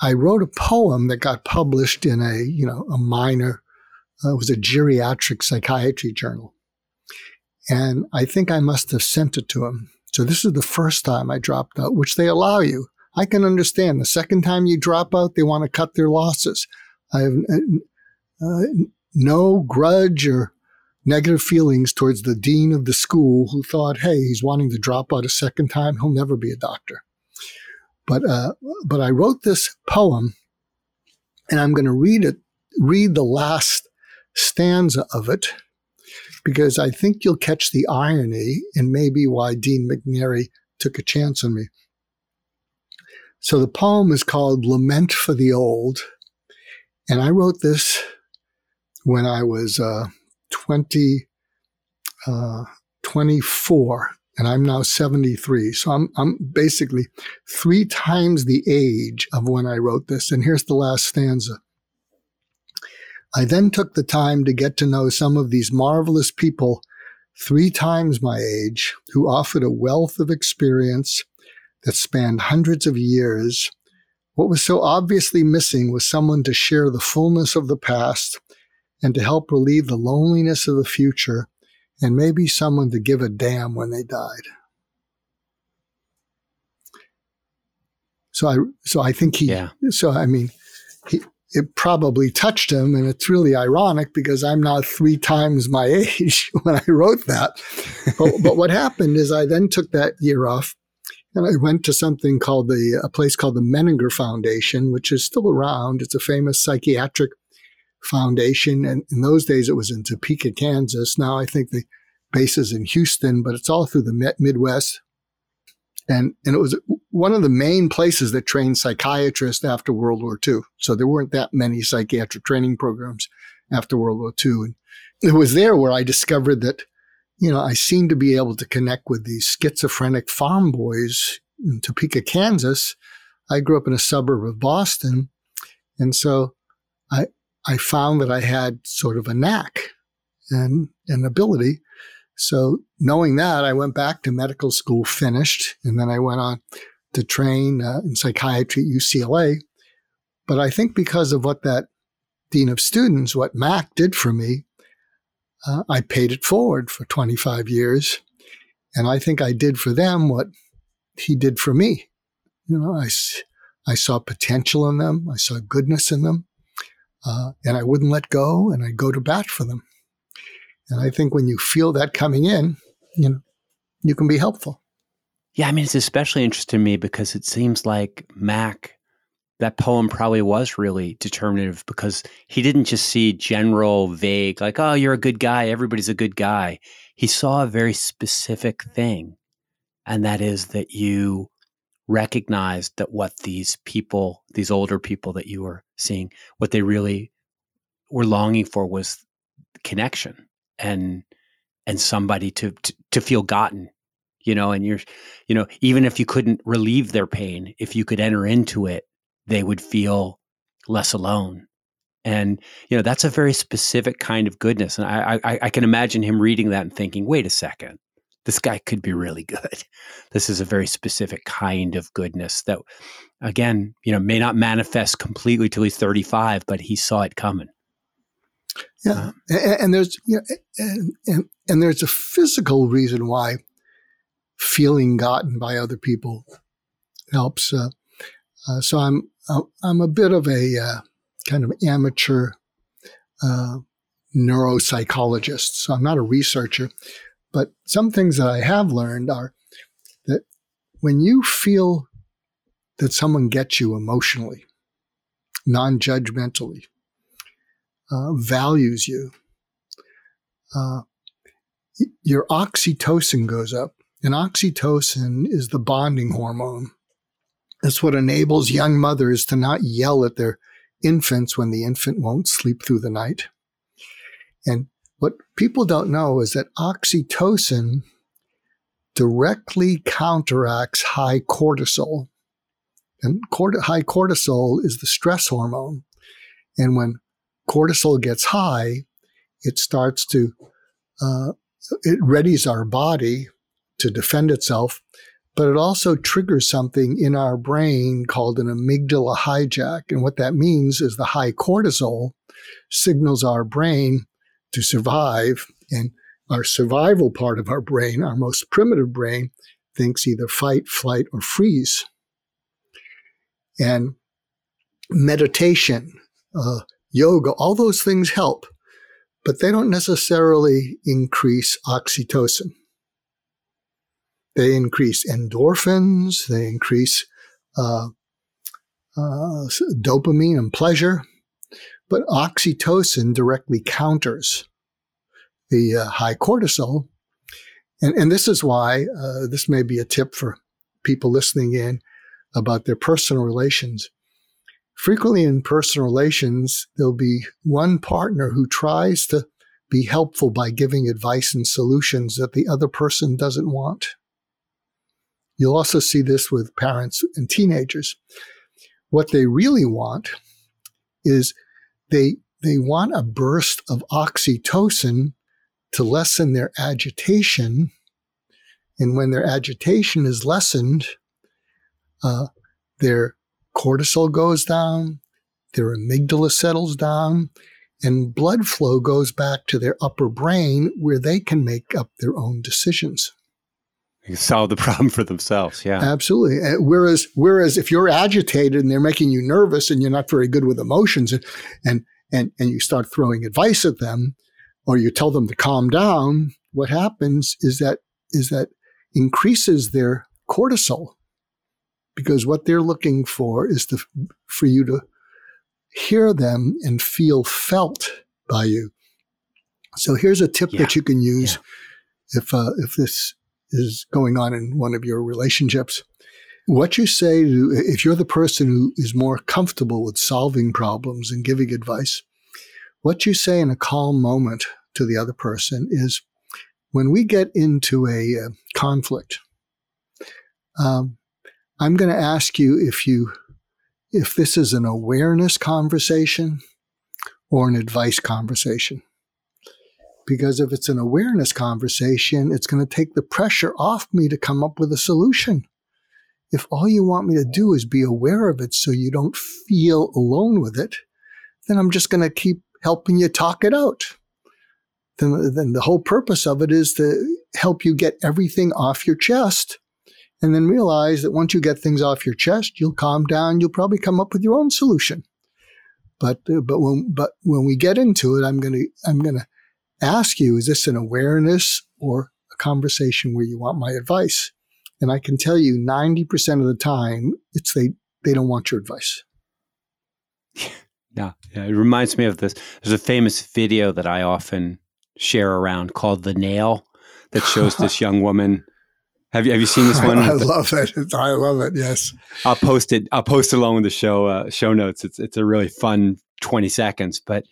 I wrote a poem that got published in a, you know, a minor, uh, it was a geriatric psychiatry journal. And I think I must have sent it to him. So this is the first time I dropped out, which they allow you. I can understand. The second time you drop out, they want to cut their losses. I have uh, no grudge or negative feelings towards the dean of the school who thought, hey, he's wanting to drop out a second time. He'll never be a doctor. But uh, but I wrote this poem, and I'm going to read it. Read the last stanza of it, because I think you'll catch the irony and maybe why Dean McNary took a chance on me. So the poem is called "Lament for the Old," and I wrote this when I was uh, 20, uh, 24 and I'm now 73. So I'm, I'm basically three times the age of when I wrote this. And here's the last stanza. I then took the time to get to know some of these marvelous people three times my age, who offered a wealth of experience that spanned hundreds of years. What was so obviously missing was someone to share the fullness of the past and to help relieve the loneliness of the future, and maybe someone to give a damn when they died. So I, so I think he, yeah. so I mean, he, it probably touched him. And it's really ironic because I'm now three times my age when I wrote that. but, but what happened is I then took that year off and I went to something called the, a place called the Menninger Foundation, which is still around. It's a famous psychiatric foundation. And in those days, it was in Topeka, Kansas. Now I think the base is in Houston, but it's all through the Midwest. And, and it was one of the main places that trained psychiatrists after World War II. So there weren't that many psychiatric training programs after World War II. And it was there where I discovered that, you know, I seemed to be able to connect with these schizophrenic farm boys in Topeka, Kansas. I grew up in a suburb of Boston. And so I, I found that I had sort of a knack and an ability so knowing that, I went back to medical school, finished, and then I went on to train uh, in psychiatry at UCLA. But I think because of what that dean of students, what Mac did for me, uh, I paid it forward for 25 years. And I think I did for them what he did for me. You know, I, I saw potential in them. I saw goodness in them. Uh, and I wouldn't let go and I'd go to bat for them. And I think when you feel that coming in, you know, you can be helpful. Yeah, I mean, it's especially interesting to me because it seems like Mac, that poem probably was really determinative because he didn't just see general, vague, like, oh, you're a good guy, everybody's a good guy. He saw a very specific thing, and that is that you recognized that what these people, these older people that you were seeing, what they really were longing for was connection and and somebody to, to to feel gotten you know and you're you know even if you couldn't relieve their pain if you could enter into it they would feel less alone. And you know that's a very specific kind of goodness and I, I i can imagine him reading that and thinking wait a second this guy could be really good this is a very specific kind of goodness that again you know may not manifest completely till he's 35 but he saw it coming yeah, uh, and, and, there's you know, and, and, and there's a physical reason why feeling gotten by other people helps. Uh, uh, so I'm uh, I'm a bit of a uh, kind of amateur uh, neuropsychologist. So I'm not a researcher, but some things that I have learned are that when you feel that someone gets you emotionally, non-judgmentally, uh, values you, uh, your oxytocin goes up. And oxytocin is the bonding hormone. It's what enables young mothers to not yell at their infants when the infant won't sleep through the night. And what people don't know is that oxytocin directly counteracts high cortisol. And high cortisol is the stress hormone. And when cortisol gets high, it starts to, uh, it readies our body to defend itself, but it also triggers something in our brain called an amygdala hijack. And what that means is the high cortisol signals our brain to survive. And our survival part of our brain, our most primitive brain, thinks either fight, flight, or freeze. And meditation, uh, yoga, all those things help, but they don't necessarily increase oxytocin. They increase endorphins, they increase uh, uh, dopamine and pleasure, but oxytocin directly counters the uh, high cortisol. And, and this is why uh, this may be a tip for people listening in about their personal relations. Frequently in personal relations, there'll be one partner who tries to be helpful by giving advice and solutions that the other person doesn't want. You'll also see this with parents and teenagers. What they really want is they, they want a burst of oxytocin to lessen their agitation. And when their agitation is lessened, uh, their cortisol goes down, their amygdala settles down, and blood flow goes back to their upper brain where they can make up their own decisions. Solve the problem for themselves. Yeah, absolutely. Whereas, whereas if you're agitated and they're making you nervous and you're not very good with emotions, and and and, and you start throwing advice at them, or you tell them to calm down, what happens is that is that increases their cortisol because what they're looking for is to, for you to hear them and feel felt by you. So here's a tip yeah. that you can use yeah. if uh, if this is going on in one of your relationships. What you say to if you're the person who is more comfortable with solving problems and giving advice, what you say in a calm moment to the other person is, when we get into a uh, conflict, um, I'm going to ask you if you if this is an awareness conversation or an advice conversation. Because if it's an awareness conversation, it's going to take the pressure off me to come up with a solution. If all you want me to do is be aware of it so you don't feel alone with it, then I'm just going to keep helping you talk it out. Then, then the whole purpose of it is to help you get everything off your chest and then realize that once you get things off your chest, you'll calm down. You'll probably come up with your own solution. But uh, but when but when we get into it, I'm gonna I'm gonna ask you: Is this an awareness or a conversation where you want my advice? And I can tell you, ninety percent of the time, it's they they don't want your advice. Yeah, yeah, it reminds me of this. There's a famous video that I often share around called "The Nail" that shows this young woman have you have you seen this one? I, I love it. I love it. Yes. I'll post it. I'll post it along with the show uh, show notes. It's it's a really fun twenty seconds, but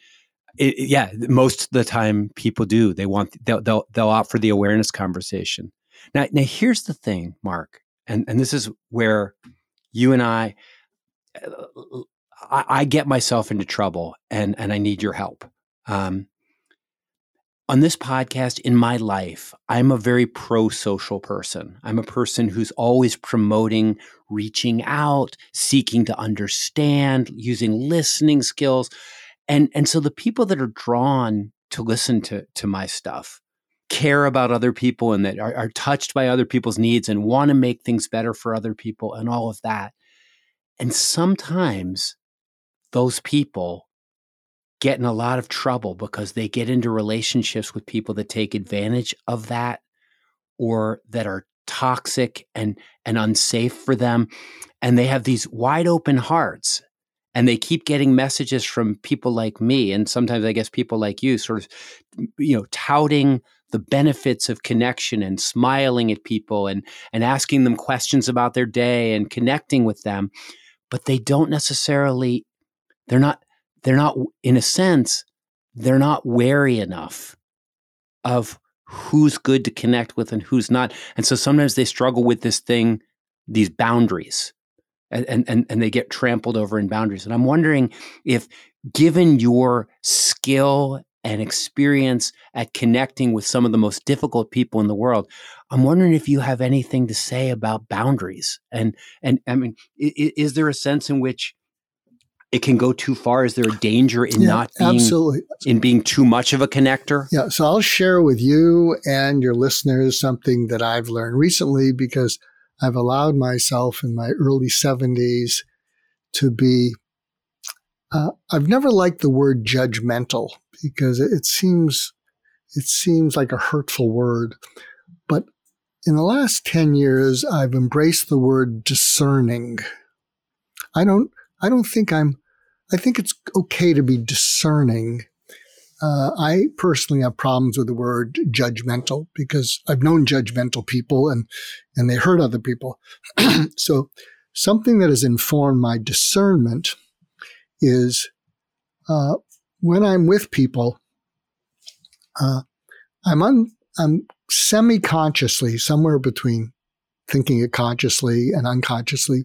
it, yeah, most of the time people do. They want they'll they'll they'll opt for the awareness conversation. Now now here's the thing, Mark, and and this is where you and I. I, I get myself into trouble, and and I need your help. Um, on this podcast in my life, I'm a very pro social person. I'm a person who's always promoting reaching out, seeking to understand, using listening skills. And, and so the people that are drawn to listen to, to my stuff care about other people and that are, are touched by other people's needs and want to make things better for other people and all of that. And sometimes those people get in a lot of trouble because they get into relationships with people that take advantage of that or that are toxic and and unsafe for them and they have these wide open hearts and they keep getting messages from people like me and sometimes i guess people like you sort of you know touting the benefits of connection and smiling at people and and asking them questions about their day and connecting with them but they don't necessarily they're not they're not, in a sense, they're not wary enough of who's good to connect with and who's not. And so sometimes they struggle with this thing, these boundaries, and, and, and they get trampled over in boundaries. And I'm wondering if, given your skill and experience at connecting with some of the most difficult people in the world, I'm wondering if you have anything to say about boundaries. And, and I mean, is, is there a sense in which it can go too far? Is there a danger in yeah, not being absolutely. in being too much of a connector? Yeah. So I'll share with you and your listeners something that I've learned recently because I've allowed myself in my early 70s to be. Uh, I've never liked the word judgmental because it seems it seems like a hurtful word, but in the last 10 years, I've embraced the word discerning. I don't I don't think I'm I think it's okay to be discerning. Uh, I personally have problems with the word judgmental because I've known judgmental people and and they hurt other people. so something that has informed my discernment is uh, when I'm with people, uh, I'm un, I'm semi consciously somewhere between thinking it consciously and unconsciously.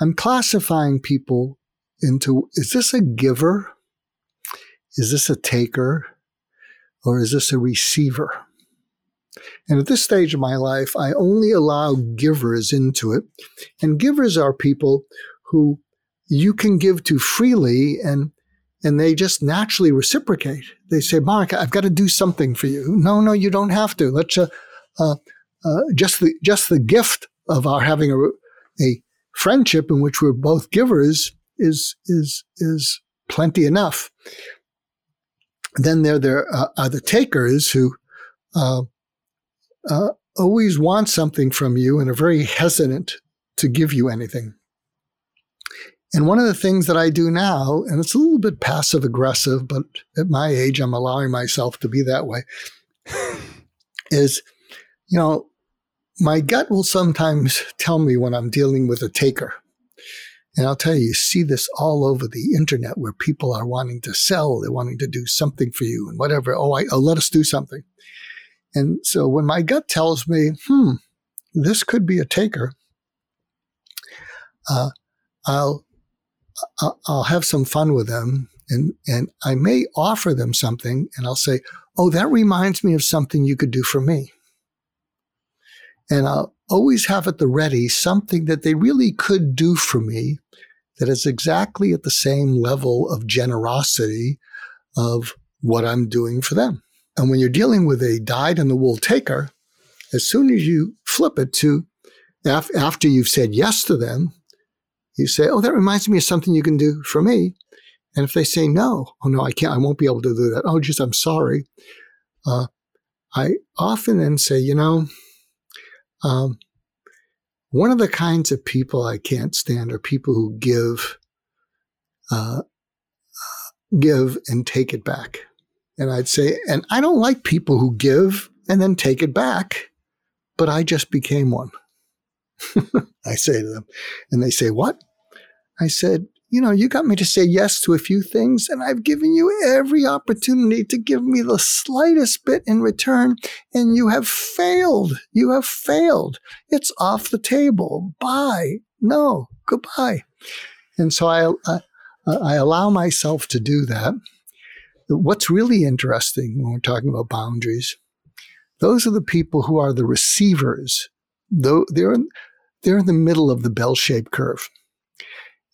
I'm classifying people into is this a giver? Is this a taker? or is this a receiver? And at this stage of my life, I only allow givers into it. And givers are people who you can give to freely and and they just naturally reciprocate. They say, Mark, I've got to do something for you. No, no, you don't have to. Let's uh, uh, uh, just the just the gift of our having a, a friendship in which we're both givers is is is plenty enough. Then there there uh, are the takers who uh, uh, always want something from you and are very hesitant to give you anything. And one of the things that I do now, and it's a little bit passive aggressive, but at my age, I'm allowing myself to be that way, is, you know, my gut will sometimes tell me when I'm dealing with a taker. And I'll tell you, you see this all over the internet where people are wanting to sell, they're wanting to do something for you and whatever. Oh, I, oh let us do something. And so when my gut tells me, hmm, this could be a taker, uh, I'll I'll have some fun with them and, and I may offer them something and I'll say, Oh, that reminds me of something you could do for me. And I'll always have at the ready something that they really could do for me that is exactly at the same level of generosity of what I'm doing for them. And when you're dealing with a dyed in the wool taker, as soon as you flip it to after you've said yes to them, you say, Oh, that reminds me of something you can do for me. And if they say no, oh no, I can't, I won't be able to do that. Oh, just, I'm sorry. Uh, I often then say, you know, um, one of the kinds of people I can't stand are people who give, uh, give and take it back. And I'd say, and I don't like people who give and then take it back, but I just became one. I say to them, and they say, What? I said, You know, you got me to say yes to a few things, and I've given you every opportunity to give me the slightest bit in return, and you have failed. You have failed. It's off the table. Bye. No, goodbye. And so I, I, I allow myself to do that. What's really interesting when we're talking about boundaries, those are the people who are the receivers. Though they're they're in the middle of the bell shaped curve.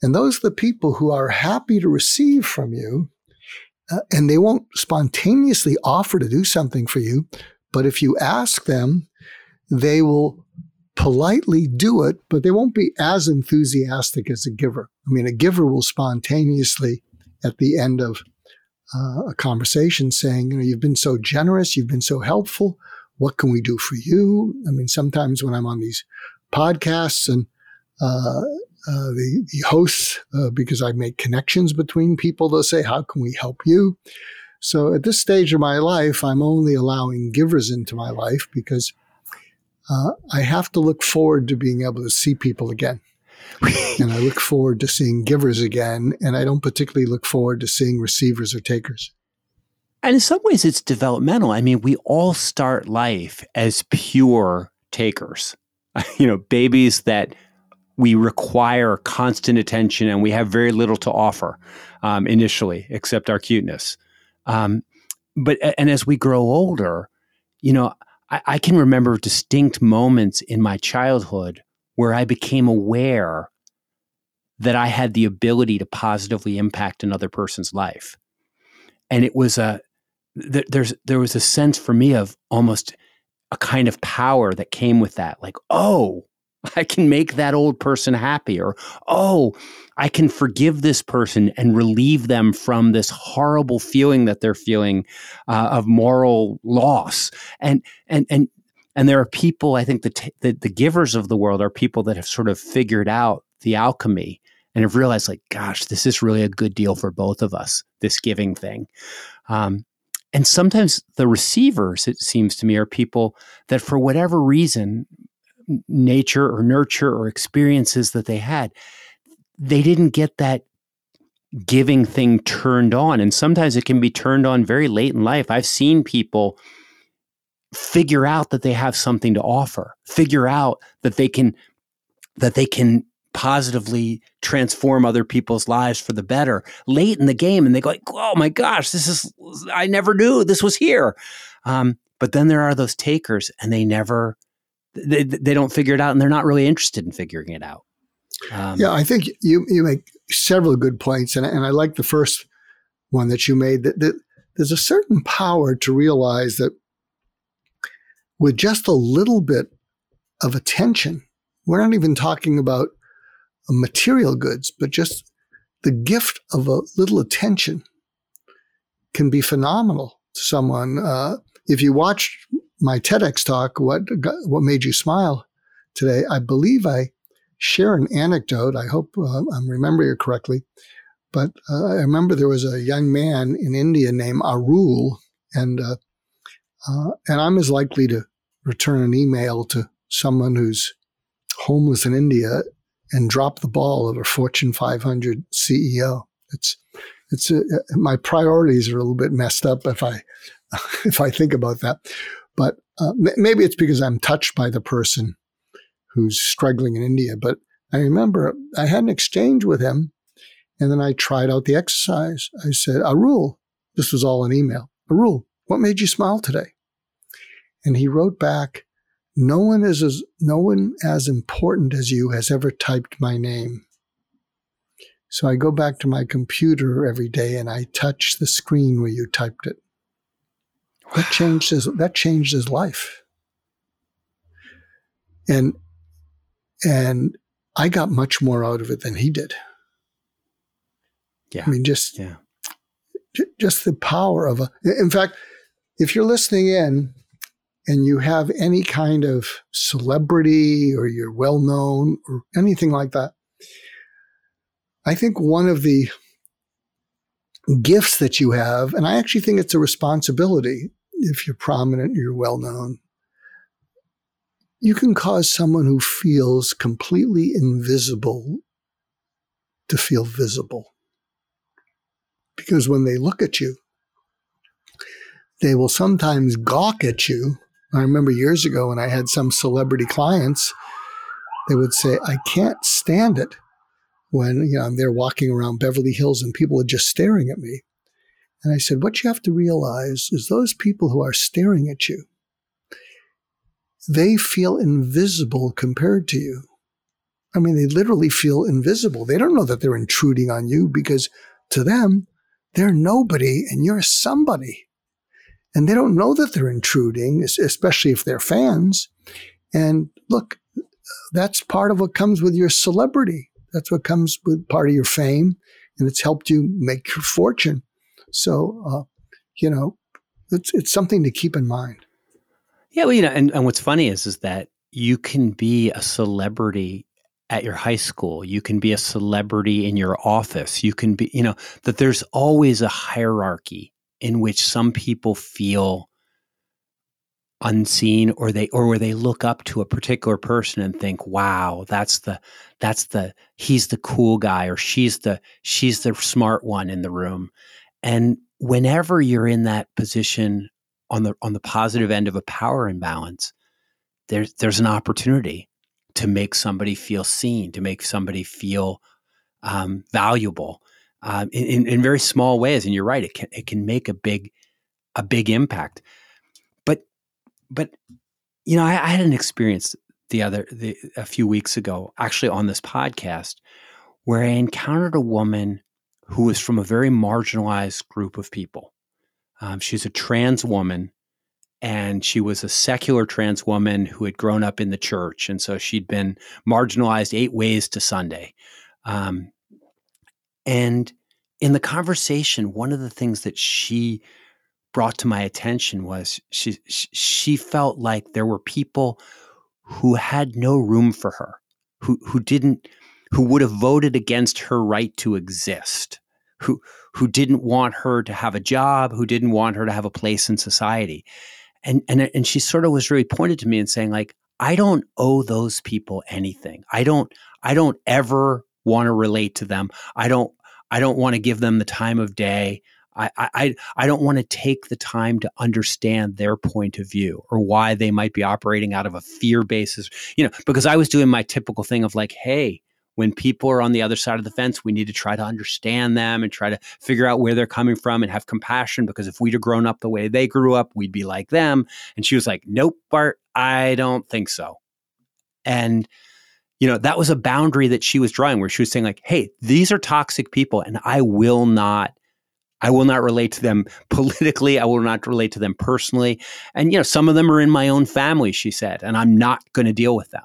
And those are the people who are happy to receive from you, uh, and they won't spontaneously offer to do something for you. But if you ask them, they will politely do it, but they won't be as enthusiastic as a giver. I mean, a giver will spontaneously, at the end of uh, a conversation, saying, You know, you've been so generous, you've been so helpful. What can we do for you? I mean, sometimes when I'm on these podcasts and uh, uh, the, the hosts, uh, because I make connections between people, they'll say, How can we help you? So at this stage of my life, I'm only allowing givers into my life because uh, I have to look forward to being able to see people again. and I look forward to seeing givers again. And I don't particularly look forward to seeing receivers or takers. And in some ways, it's developmental. I mean, we all start life as pure takers you know, babies that we require constant attention and we have very little to offer um, initially, except our cuteness. Um, but and as we grow older, you know, I, I can remember distinct moments in my childhood where I became aware that I had the ability to positively impact another person's life, and it was a th- there's there was a sense for me of almost a kind of power that came with that. Like, oh, I can make that old person happy, or oh, I can forgive this person and relieve them from this horrible feeling that they're feeling uh, of moral loss. And and and and there are people. I think the, t- the the givers of the world are people that have sort of figured out the alchemy and have realized, like, gosh, this is really a good deal for both of us. This giving thing. Um, and sometimes the receivers, it seems to me, are people that for whatever reason, nature or nurture or experiences that they had, they didn't get that giving thing turned on. And sometimes it can be turned on very late in life. I've seen people figure out that they have something to offer, figure out that they can that they can positively transform other people's lives for the better late in the game and they go like oh my gosh this is i never knew this was here um, but then there are those takers and they never they, they don't figure it out and they're not really interested in figuring it out um, yeah i think you you make several good points and, and i like the first one that you made that, that there's a certain power to realize that with just a little bit of attention we're not even talking about material goods, but just the gift of a little attention can be phenomenal to someone. Uh, if you watched my TEDx talk, what what made you smile today? I believe I share an anecdote. I hope uh, I'm remembering it correctly. But uh, I remember there was a young man in India named Arul, and uh, uh, and I'm as likely to return an email to someone who's homeless in India and drop the ball of a Fortune 500 CEO. It's it's a, my priorities are a little bit messed up if I if I think about that. But uh, maybe it's because I'm touched by the person who's struggling in India. But I remember I had an exchange with him, and then I tried out the exercise. I said, Arul, this was all an email. Arul, what made you smile today? And he wrote back, no one is as no one as important as you has ever typed my name. So I go back to my computer every day and I touch the screen where you typed it. That changed his that changed his life. And and I got much more out of it than he did. Yeah. I mean just yeah. just the power of a in fact, if you're listening in and you have any kind of celebrity or you're well known or anything like that, I think one of the gifts that you have, and I actually think it's a responsibility if you're prominent, you're well known, you can cause someone who feels completely invisible to feel visible. Because when they look at you, they will sometimes gawk at you I remember years ago when I had some celebrity clients, they would say, I can't stand it when you know, I'm there walking around Beverly Hills and people are just staring at me. And I said, What you have to realize is those people who are staring at you, they feel invisible compared to you. I mean, they literally feel invisible. They don't know that they're intruding on you because to them, they're nobody and you're somebody and they don't know that they're intruding, especially if they're fans. And look, that's part of what comes with your celebrity. That's what comes with part of your fame, and it's helped you make your fortune. So, uh, you know, it's it's something to keep in mind. Yeah, well, you know, and, and what's funny is is that you can be a celebrity at your high school. You can be a celebrity in your office. You can be, you know, that there's always a hierarchy in which some people feel unseen or they or where they look up to a particular person and think wow that's the that's the he's the cool guy or she's the she's the smart one in the room and whenever you're in that position on the on the positive end of a power imbalance there's there's an opportunity to make somebody feel seen to make somebody feel um, valuable um, in, in very small ways. And you're right; it can it can make a big a big impact. But but you know, I, I had an experience the other the, a few weeks ago, actually on this podcast, where I encountered a woman who was from a very marginalized group of people. Um, she's a trans woman, and she was a secular trans woman who had grown up in the church, and so she'd been marginalized eight ways to Sunday. Um, and in the conversation, one of the things that she brought to my attention was she she felt like there were people who had no room for her, who who didn't who would have voted against her right to exist, who who didn't want her to have a job, who didn't want her to have a place in society. And and and she sort of was really pointed to me and saying like I don't owe those people anything. I don't I don't ever want to relate to them. I don't I don't want to give them the time of day. I, I, I don't want to take the time to understand their point of view or why they might be operating out of a fear basis, you know, because I was doing my typical thing of like, hey, when people are on the other side of the fence, we need to try to understand them and try to figure out where they're coming from and have compassion because if we'd have grown up the way they grew up, we'd be like them. And she was like, Nope, Bart, I don't think so. And you know, that was a boundary that she was drawing where she was saying, like, hey, these are toxic people and I will not I will not relate to them politically. I will not relate to them personally. And, you know, some of them are in my own family, she said, and I'm not going to deal with them.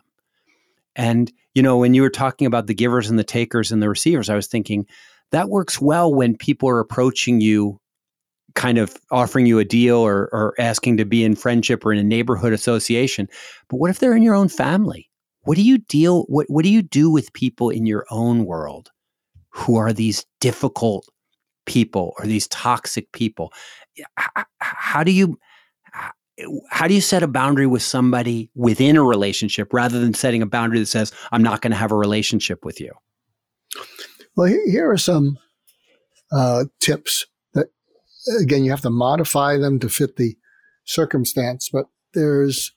And, you know, when you were talking about the givers and the takers and the receivers, I was thinking that works well when people are approaching you, kind of offering you a deal or, or asking to be in friendship or in a neighborhood association. But what if they're in your own family? What do you deal what what do you do with people in your own world who are these difficult people or these toxic people? How do you how do you set a boundary with somebody within a relationship rather than setting a boundary that says i'm not going to have a relationship with you well here are some uh, tips that again you have to modify them to fit the circumstance but there's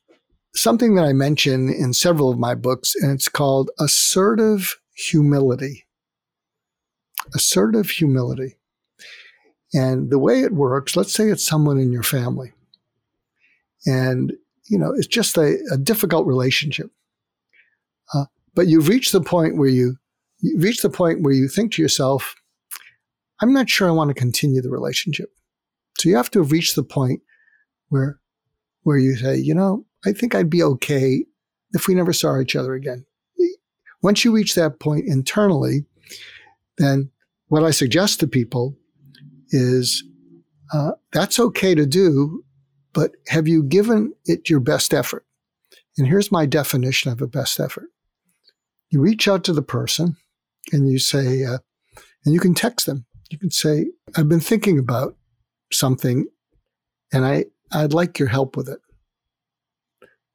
something that i mention in several of my books and it's called assertive humility. Assertive humility. And the way it works let's say it's someone in your family and you know it's just a, a difficult relationship. Uh, but you've reached the point where you you reach the point where you think to yourself, "I'm not sure I want to continue the relationship." So you have to reached the point where where you say, "You know, I think I'd be okay if we never saw each other again." Once you reach that point internally, then what I suggest to people is uh, that's okay to do but have you given it your best effort? And here's my definition of a best effort. You reach out to the person and you say, uh, and you can text them. You can say, I've been thinking about something and I, I'd like your help with it.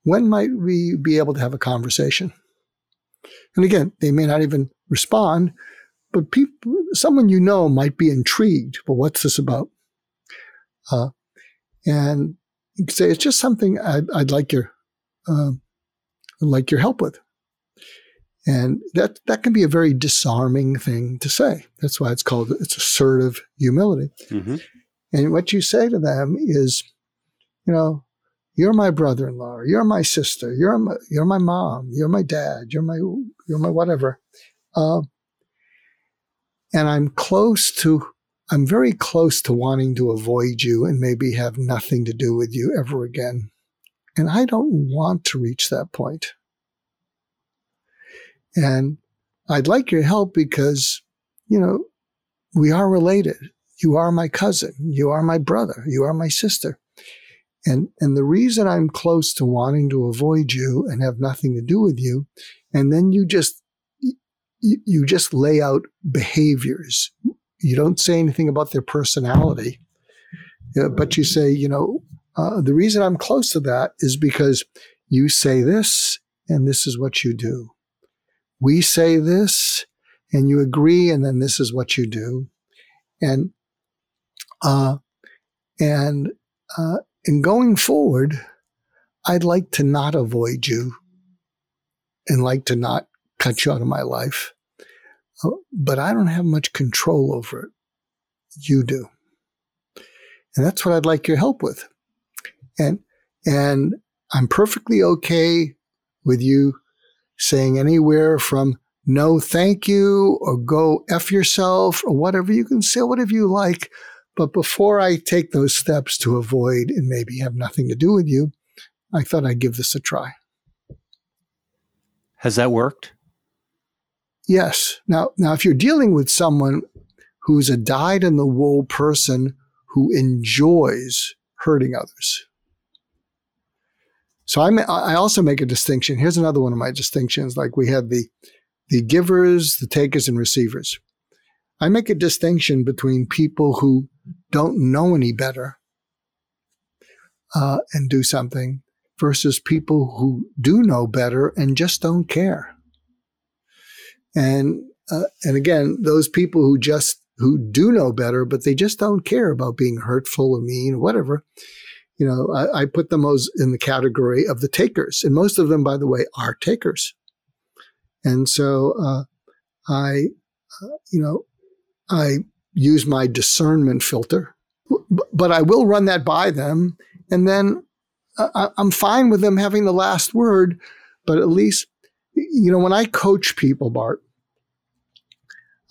When might we be able to have a conversation? And again, they may not even respond, but people, someone you know might be intrigued. Well, what's this about? Uh, and you could say it's just something I'd, I'd like your um, I'd like your help with, and that that can be a very disarming thing to say. That's why it's called it's assertive humility. Mm-hmm. And what you say to them is, you know, you're my brother-in-law, you're my sister, you're my you're my mom, you're my dad, you're my you're my whatever, uh, and I'm close to I'm very close to wanting to avoid you and maybe have nothing to do with you ever again. And I don't want to reach that point. And I'd like your help because, you know, we are related. You are my cousin. You are my brother. You are my sister. And, and the reason I'm close to wanting to avoid you and have nothing to do with you, and then you just, you, you just lay out behaviors you don't say anything about their personality, but you say, you know, uh, the reason I'm close to that is because you say this and this is what you do. We say this and you agree, and then this is what you do. And, uh, and, uh, in going forward, I'd like to not avoid you and like to not cut you out of my life. But I don't have much control over it. You do. And that's what I'd like your help with. And, and I'm perfectly okay with you saying anywhere from no thank you or go F yourself or whatever. You can say whatever you like. But before I take those steps to avoid and maybe have nothing to do with you, I thought I'd give this a try. Has that worked? Yes. Now, now, if you're dealing with someone who's a dyed in the wool person who enjoys hurting others. So I, I also make a distinction. Here's another one of my distinctions. Like we have the, the givers, the takers, and receivers. I make a distinction between people who don't know any better uh, and do something versus people who do know better and just don't care. And uh, and again, those people who just who do know better, but they just don't care about being hurtful or mean or whatever. You know, I, I put them as in the category of the takers, and most of them, by the way, are takers. And so, uh, I, uh, you know, I use my discernment filter, but I will run that by them. And then I, I'm fine with them having the last word, but at least, you know, when I coach people, Bart,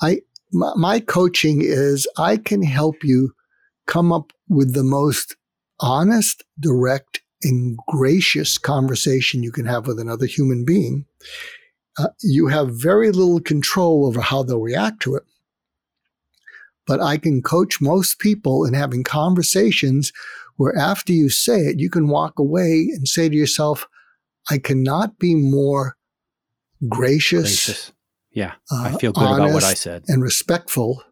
I, my, my coaching is I can help you come up with the most honest, direct, and gracious conversation you can have with another human being. Uh, you have very little control over how they'll react to it. But I can coach most people in having conversations where after you say it, you can walk away and say to yourself, I cannot be more gracious. gracious. Yeah, uh, I feel good about what I said. And respectful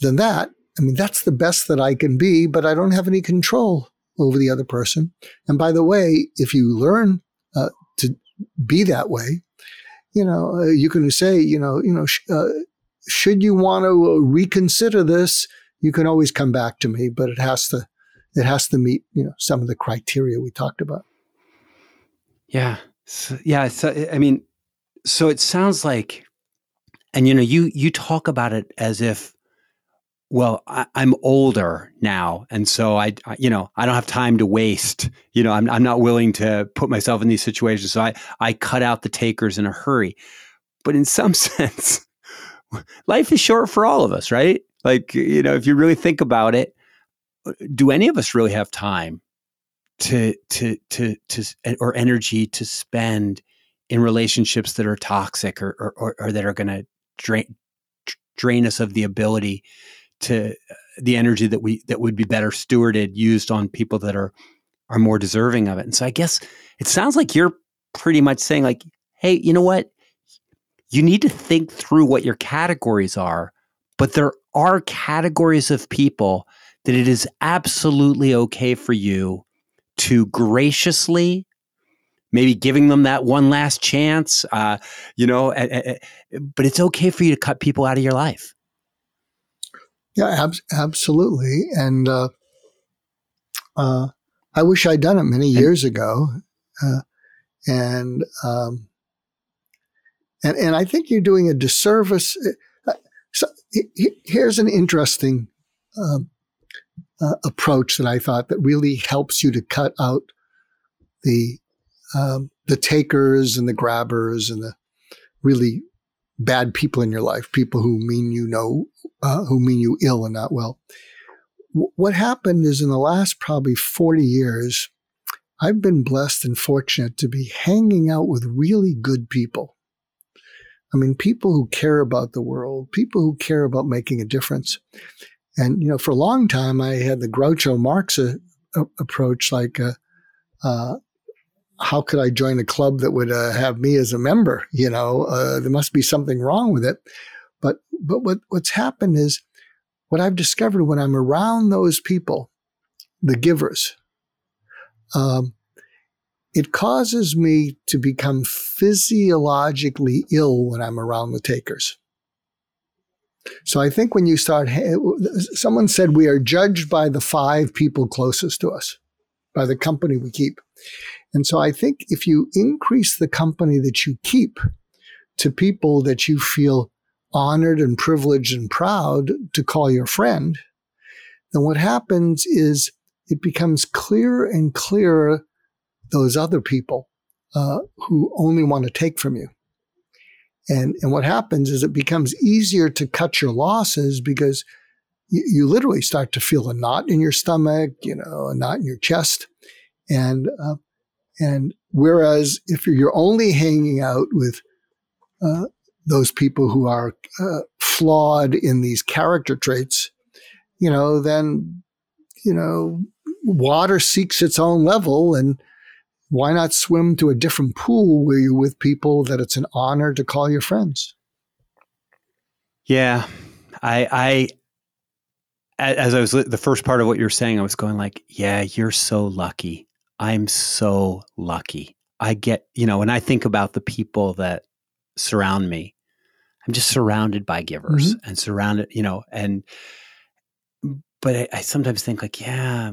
than that. I mean, that's the best that I can be, but I don't have any control over the other person. And by the way, if you learn uh, to be that way, you know, uh, you can say, you know, you know, sh- uh, should you want to uh, reconsider this, you can always come back to me, but it has to, it has to meet, you know, some of the criteria we talked about. Yeah. So, yeah. So, I mean, so it sounds like, and you know, you, you talk about it as if, well, I, am older now, and so I, I, you know, I don't have time to waste. You know, I'm, I'm not willing to put myself in these situations, so I, I cut out the takers in a hurry. But in some sense, life is short for all of us, right? Like, you know, if you really think about it, do any of us really have time to, to, to, to, or energy to spend in relationships that are toxic or, or, or that are going to drain, drain us of the ability to uh, the energy that we that would be better stewarded used on people that are are more deserving of it. And so I guess it sounds like you're pretty much saying like, hey, you know what? You need to think through what your categories are, but there are categories of people that it is absolutely okay for you to graciously maybe giving them that one last chance uh, you know but it's okay for you to cut people out of your life yeah, ab- absolutely. And uh, uh, I wish I'd done it many years ago. Uh, and um, and and I think you're doing a disservice. So here's an interesting um, uh, approach that I thought that really helps you to cut out the um, the takers and the grabbers and the really bad people in your life, people who mean you know, uh, who mean you ill and not well. W- what happened is in the last probably 40 years, I've been blessed and fortunate to be hanging out with really good people. I mean, people who care about the world, people who care about making a difference. And, you know, for a long time, I had the Groucho Marx a, a, approach like, uh, uh, how could I join a club that would uh, have me as a member? You know, uh, there must be something wrong with it. But but what what's happened is what I've discovered when I'm around those people, the givers, um, it causes me to become physiologically ill when I'm around the takers. So I think when you start, someone said we are judged by the five people closest to us, by the company we keep. And so I think if you increase the company that you keep to people that you feel honored and privileged and proud to call your friend, then what happens is it becomes clearer and clearer those other people uh, who only want to take from you. And, and what happens is it becomes easier to cut your losses because you, you literally start to feel a knot in your stomach, you know, a knot in your chest. And uh, and whereas if you're only hanging out with uh, those people who are uh, flawed in these character traits, you know, then, you know, water seeks its own level and why not swim to a different pool where you're with people that it's an honor to call your friends? Yeah. I, I, as I was the first part of what you're saying, I was going like, yeah, you're so lucky I'm so lucky. I get, you know, when I think about the people that surround me, I'm just surrounded by givers mm-hmm. and surrounded, you know, and, but I, I, sometimes think like, yeah,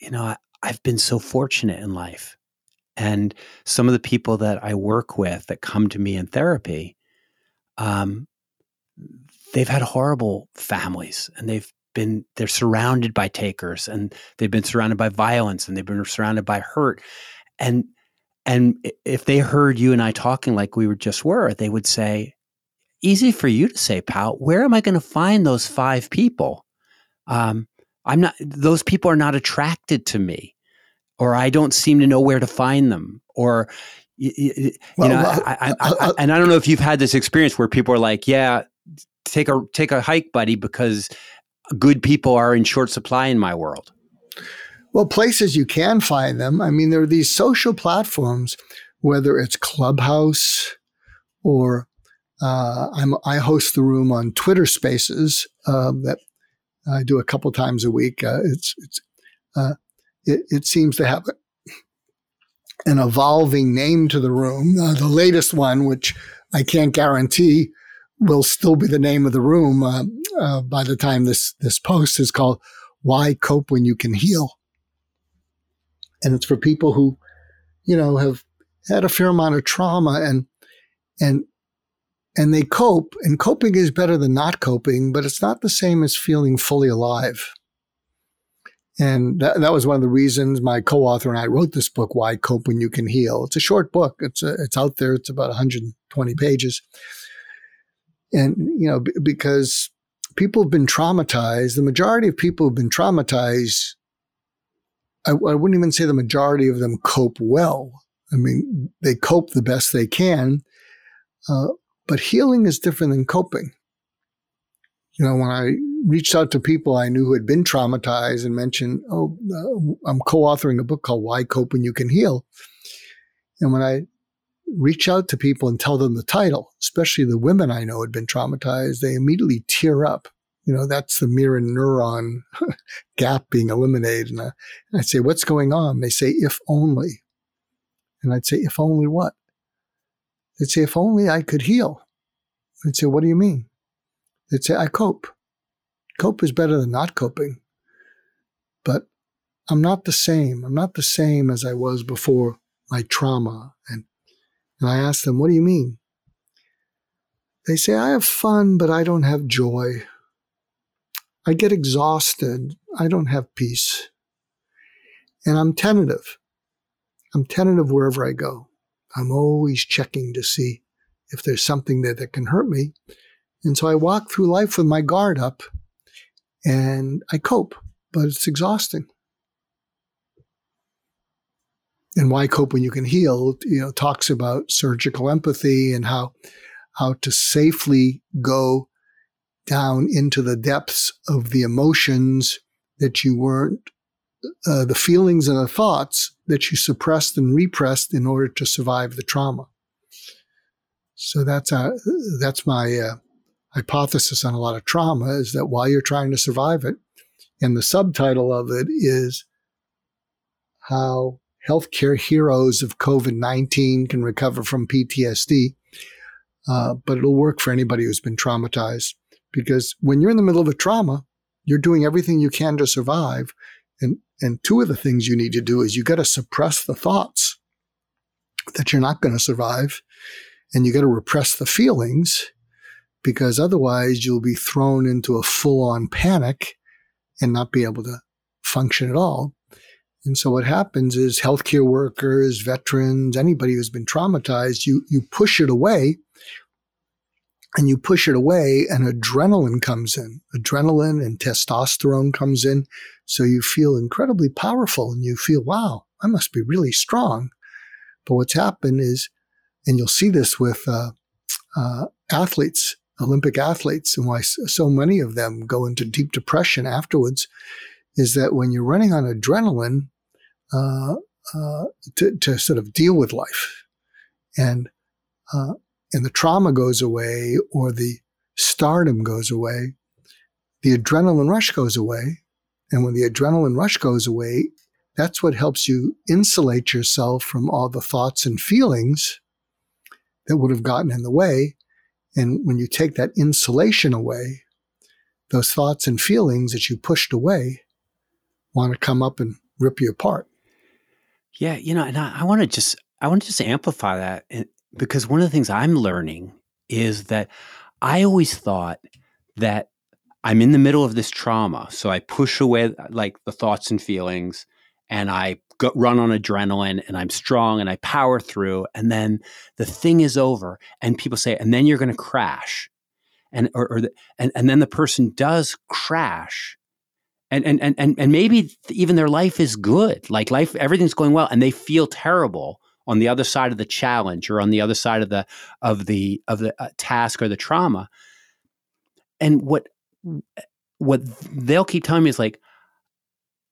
you know, I, I've been so fortunate in life. And some of the people that I work with that come to me in therapy, um, they've had horrible families and they've been they're surrounded by takers and they've been surrounded by violence and they've been surrounded by hurt and and if they heard you and I talking like we were just were they would say easy for you to say pal. Where am I going to find those five people? Um, I'm not those people are not attracted to me or I don't seem to know where to find them or you, you well, know well, I, I, I, uh, uh, uh, and I don't know if you've had this experience where people are like yeah take a take a hike buddy because good people are in short supply in my world? Well, places you can find them. I mean, there are these social platforms, whether it's Clubhouse or uh, i host the room on Twitter Spaces uh, that I do a couple times a week. Uh, it's it's uh, it, it, seems to have an evolving name to the room. Uh, the latest one, which I can't guarantee, will still be the name of the room uh, uh, by the time this this post is called "Why Cope When You Can Heal," and it's for people who, you know, have had a fair amount of trauma and and and they cope. And coping is better than not coping, but it's not the same as feeling fully alive. And that, that was one of the reasons my co-author and I wrote this book, Why Cope When You Can Heal. It's a short book. It's a, it's out there. It's about 120 pages and you know b- because people have been traumatized the majority of people have been traumatized I, I, wouldn't even say the majority of them cope well. I mean they cope the best they can uh, but healing is different than coping. You know when i reached out to people i knew who had been traumatized and mentioned oh uh, i'm co-authoring a book called why cope when you can heal. And when i reach out to people and tell them the title, especially the women I know had been traumatized, they immediately tear up. You know, that's the mirror neuron gap being eliminated. And, I, and I'd say, What's going on? They say, If only. And I'd say, If only what? They'd say, If only I could heal. I'd say, What do you mean? They'd say, I cope. Cope is better than not coping. But I'm not the same. I'm not the same as I was before my trauma and I ask them, What do you mean? They say, I have fun, but I don't have joy. I get exhausted. I don't have peace. And I'm tentative. I'm tentative wherever I go. I'm always checking to see if there's something there that can hurt me. And so I walk through life with my guard up and I cope, but it's exhausting and why cope when you can heal you know talks about surgical empathy and how how to safely go down into the depths of the emotions that you weren't uh, the feelings and the thoughts that you suppressed and repressed in order to survive the trauma. So that's a, uh, that's my uh, hypothesis on a lot of trauma is that while you're trying to survive it and the subtitle of it is how healthcare heroes of COVID 19 can recover from PTSD. Uh, but it'll work for anybody who's been traumatized because when you're in the middle of a trauma, you're doing everything you can to survive. And, and two of the things you need to do is you got to suppress the thoughts that you're not going to survive. And you got to repress the feelings because otherwise you'll be thrown into a full on panic and not be able to function at all. And so what happens is healthcare workers, veterans, anybody who's been traumatized, you, you push it away and you push it away and adrenaline comes in. Adrenaline and testosterone comes in. So you feel incredibly powerful and you feel, wow, I must be really strong. But what's happened is, and you'll see this with uh, uh, athletes, Olympic athletes, and why so many of them go into deep depression afterwards, is that when you're running on adrenaline, uh, uh, to, to sort of deal with life. And, uh, and the trauma goes away or the stardom goes away, the adrenaline rush goes away. And when the adrenaline rush goes away, that's what helps you insulate yourself from all the thoughts and feelings that would have gotten in the way. And when you take that insulation away, those thoughts and feelings that you pushed away want to come up and rip you apart. Yeah, you know, and I, I want to just I want to just amplify that because one of the things I'm learning is that I always thought that I'm in the middle of this trauma. So I push away like the thoughts and feelings and I go, run on adrenaline and I'm strong and I power through. And then the thing is over and people say, and then you're going to crash. And, or, or the, and, and then the person does crash and, and, and, and, maybe even their life is good. Like life, everything's going well and they feel terrible on the other side of the challenge or on the other side of the, of the, of the uh, task or the trauma. And what, what they'll keep telling me is like,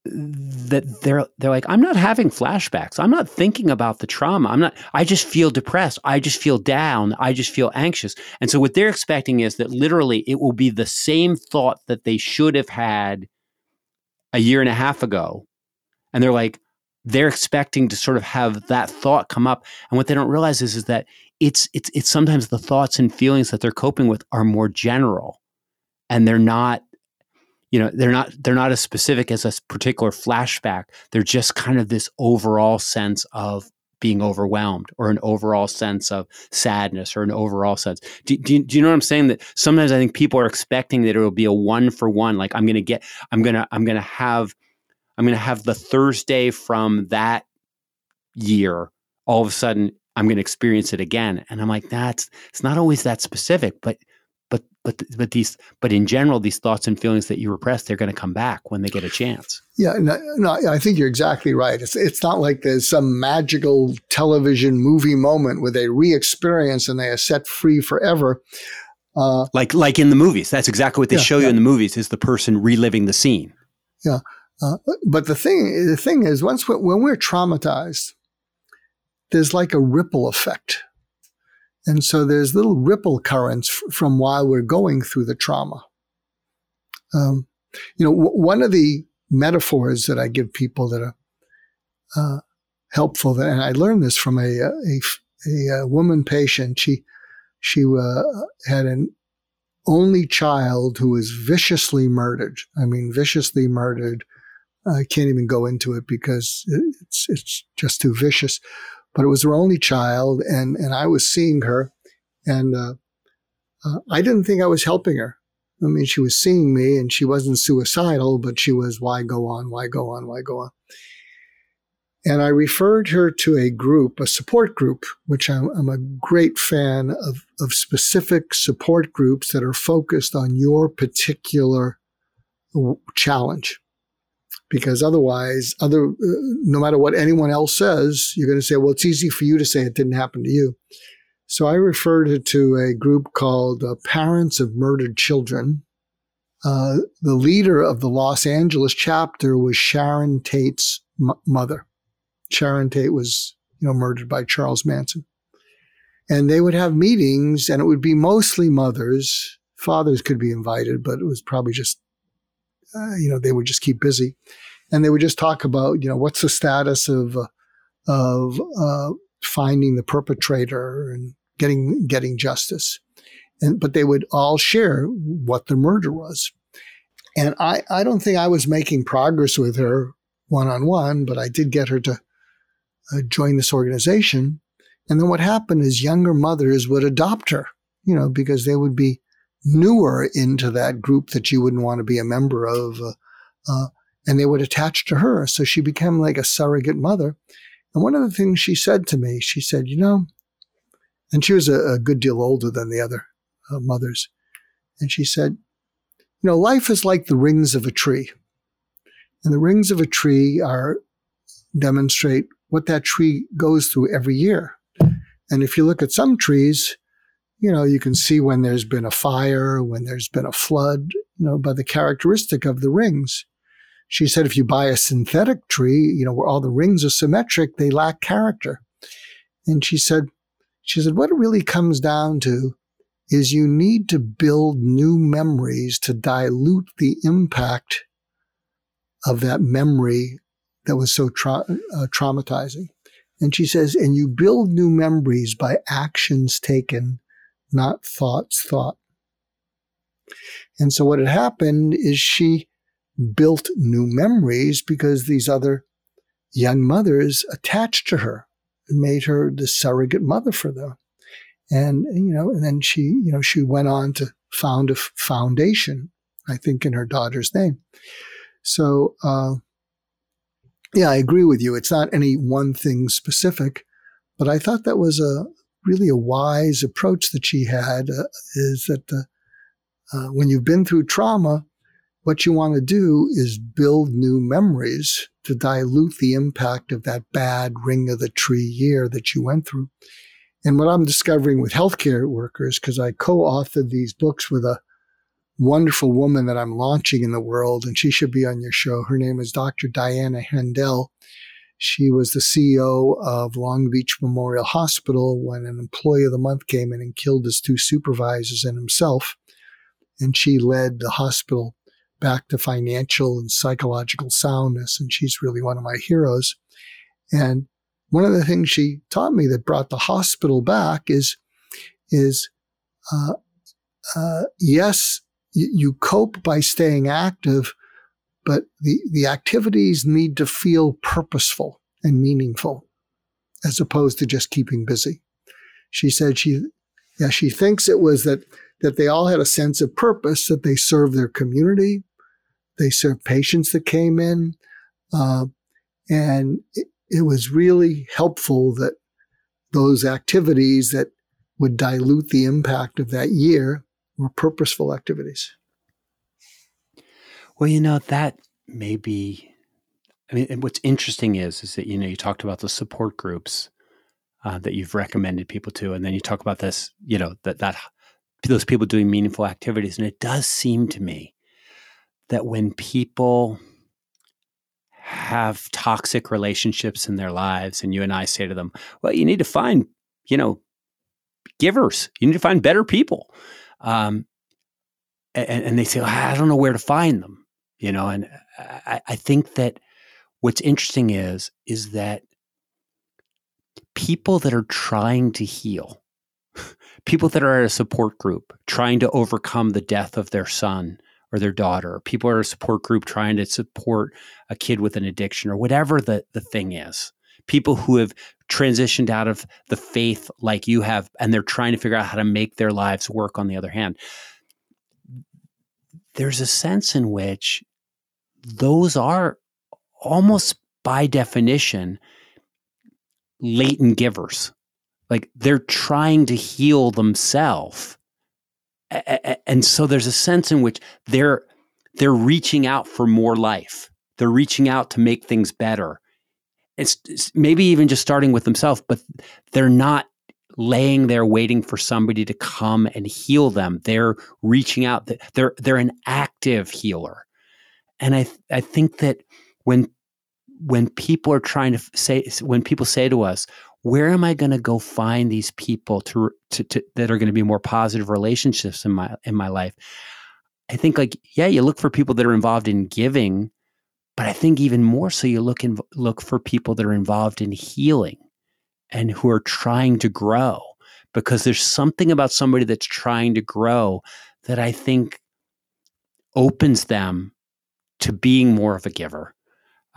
that they're they're like I'm not having flashbacks. I'm not thinking about the trauma. I'm not I just feel depressed. I just feel down. I just feel anxious. And so what they're expecting is that literally it will be the same thought that they should have had a year and a half ago. And they're like they're expecting to sort of have that thought come up. And what they don't realize is is that it's it's it's sometimes the thoughts and feelings that they're coping with are more general and they're not you know they're not they're not as specific as a particular flashback they're just kind of this overall sense of being overwhelmed or an overall sense of sadness or an overall sense. Do, do, do you know what i'm saying? That sometimes i think people are expecting that it will be a one for one like i'm gonna get i'm gonna i'm gonna have i'm gonna have the thursday from that year all of a sudden i'm gonna experience it again. And i'm like that's it's not always that specific but but but but these but in general these thoughts and feelings that you repress they're going to come back when they get a chance. Yeah no, no i think you're exactly right. It's it's not like there's some magical television movie moment where they re-experience and they are set free forever. Uh, like like in the movies. That's exactly what they yeah, show you yeah. in the movies is the person reliving the scene. Yeah uh, but the thing the thing is once we, when we're traumatized there's like a ripple effect and so there's little ripple currents f- from while we're going through the trauma. Um, you know, w- one of the metaphors that I give people that are uh, helpful, and I learned this from a, a, a, a woman patient. She she uh, had an only child who was viciously murdered. I mean, viciously murdered. I can't even go into it because it's it's just too vicious but it was her only child, and and I was seeing her, and uh, uh, I didn't think I was helping her. I mean, she was seeing me, and she wasn't suicidal, but she was, why go on, why go on, why go on. And I referred her to a group, a support group, which I'm, I'm a great fan of, of specific support groups that are focused on your particular challenge because otherwise, other uh, no matter what anyone else says, you're going to say, "Well, it's easy for you to say it didn't happen to you." So I referred to a group called uh, Parents of Murdered Children. Uh, the leader of the Los Angeles chapter was Sharon Tate's m- mother. Sharon Tate was, you know, murdered by Charles Manson. And they would have meetings, and it would be mostly mothers. Fathers could be invited, but it was probably just uh, you know, they would just keep busy, and they would just talk about, you know, what's the status of uh, of uh, finding the perpetrator and getting getting justice, and but they would all share what the murder was, and I I don't think I was making progress with her one on one, but I did get her to uh, join this organization, and then what happened is younger mothers would adopt her, you know, because they would be newer into that group that you wouldn't want to be a member of. Uh, uh, and they would attach to her. So she became like a surrogate mother. And one of the things she said to me, she said, you know, and she was a, a good deal older than the other uh, mothers. And she said, you know, life is like the rings of a tree. And the rings of a tree are demonstrate what that tree goes through every year. And if you look at some trees, you know, you can see when there's been a fire, when there's been a flood, you know, by the characteristic of the rings. She said if you buy a synthetic tree, you know, where all the rings are symmetric, they lack character. And she said, she said, what it really comes down to is you need to build new memories to dilute the impact of that memory that was so tra- uh, traumatizing. And she says, and you build new memories by actions taken not thoughts thought. And so what had happened is she built new memories because these other young mothers attached to her and made her the surrogate mother for them. And, you know, and then she, you know, she went on to found a foundation, I think in her daughter's name. So, uh, yeah, I agree with you. It's not any one thing specific, but I thought that was a really a wise approach that she had uh, is that uh, when you've been through trauma, what you want to do is build new memories to dilute the impact of that bad ring of the tree year that you went through. And what I'm discovering with healthcare workers, because I co-authored these books with a wonderful woman that I'm launching in the world, and she should be on your show. Her name is Dr. Diana Hendel. She was the CEO of Long Beach Memorial Hospital when an employee of the month came in and killed his two supervisors and himself. And she led the hospital back to financial and psychological soundness. And she's really one of my heroes. And one of the things she taught me that brought the hospital back is, is, uh, uh, yes, you, you cope by staying active, but the, the activities need to feel purposeful and meaningful as opposed to just keeping busy. She said she, yeah, she thinks it was that, that they all had a sense of purpose, that they served their community, they served patients that came in, uh, and it, it was really helpful that those activities that would dilute the impact of that year were purposeful activities. Well, you know, that may be, I mean, and what's interesting is, is that, you know, you talked about the support groups uh, that you've recommended people to, and then you talk about this, you know, that, that those people doing meaningful activities. And it does seem to me that when people have toxic relationships in their lives and you and I say to them, well, you need to find, you know, givers. You need to find better people. Um, and, and, they say, well, I don't know where to find them, you know, and I, I think that what's interesting is, is that people that are trying to heal, people that are at a support group trying to overcome the death of their son or their daughter, people are a support group trying to support a kid with an addiction or whatever the, the thing is. People who have transitioned out of the faith like you have, and they're trying to figure out how to make their lives work on the other hand. There's a sense in which those are almost by definition latent givers. Like they're trying to heal themselves and so there's a sense in which they're they're reaching out for more life. They're reaching out to make things better. It's, it's maybe even just starting with themselves, but they're not laying there waiting for somebody to come and heal them. They're reaching out. They're they're an active healer, and I I think that when when people are trying to say when people say to us, where am I going to go find these people to, to, to that are going to be more positive relationships in my in my life? I think like yeah, you look for people that are involved in giving, but I think even more so you look in, look for people that are involved in healing and who are trying to grow because there's something about somebody that's trying to grow that I think opens them to being more of a giver.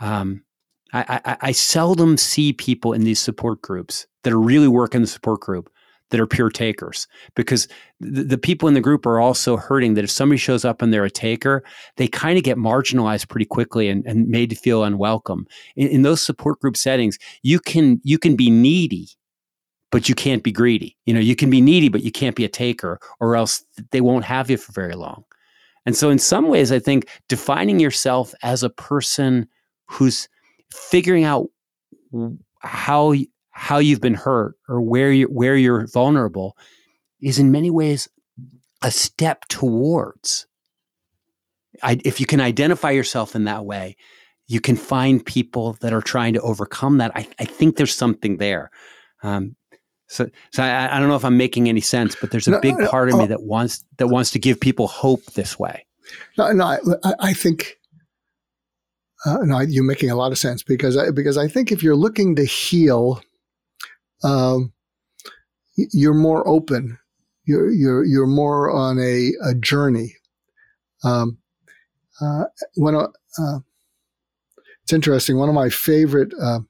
Um, I, I, I seldom see people in these support groups that are really working the support group that are pure takers because the, the, people in the group are also hurting that if somebody shows up and they're a taker, they kind of get marginalized pretty quickly and, and made to feel unwelcome. In, in, those support group settings, you can you can be needy, but you can't be greedy. You know, you can be needy, but you can't be a taker, or else they won't have you for very long. And so, in some ways, I think defining yourself as a person who's figuring out how how you've been hurt or where you where you're vulnerable is in many ways a step towards I, if you can identify yourself in that way you can find people that are trying to overcome that. I, I think there's something there. Um, so so I, I, don't know if i'm making any sense but there's a no, big part of me that wants that wants to give people hope this way. No, no I, I think uh, no, you're making a lot of sense because I, because I think if you're looking to heal, um, you're more open. You're you're you're more on a, a journey. Um, uh, when uh, it's interesting, one of my favorite uh,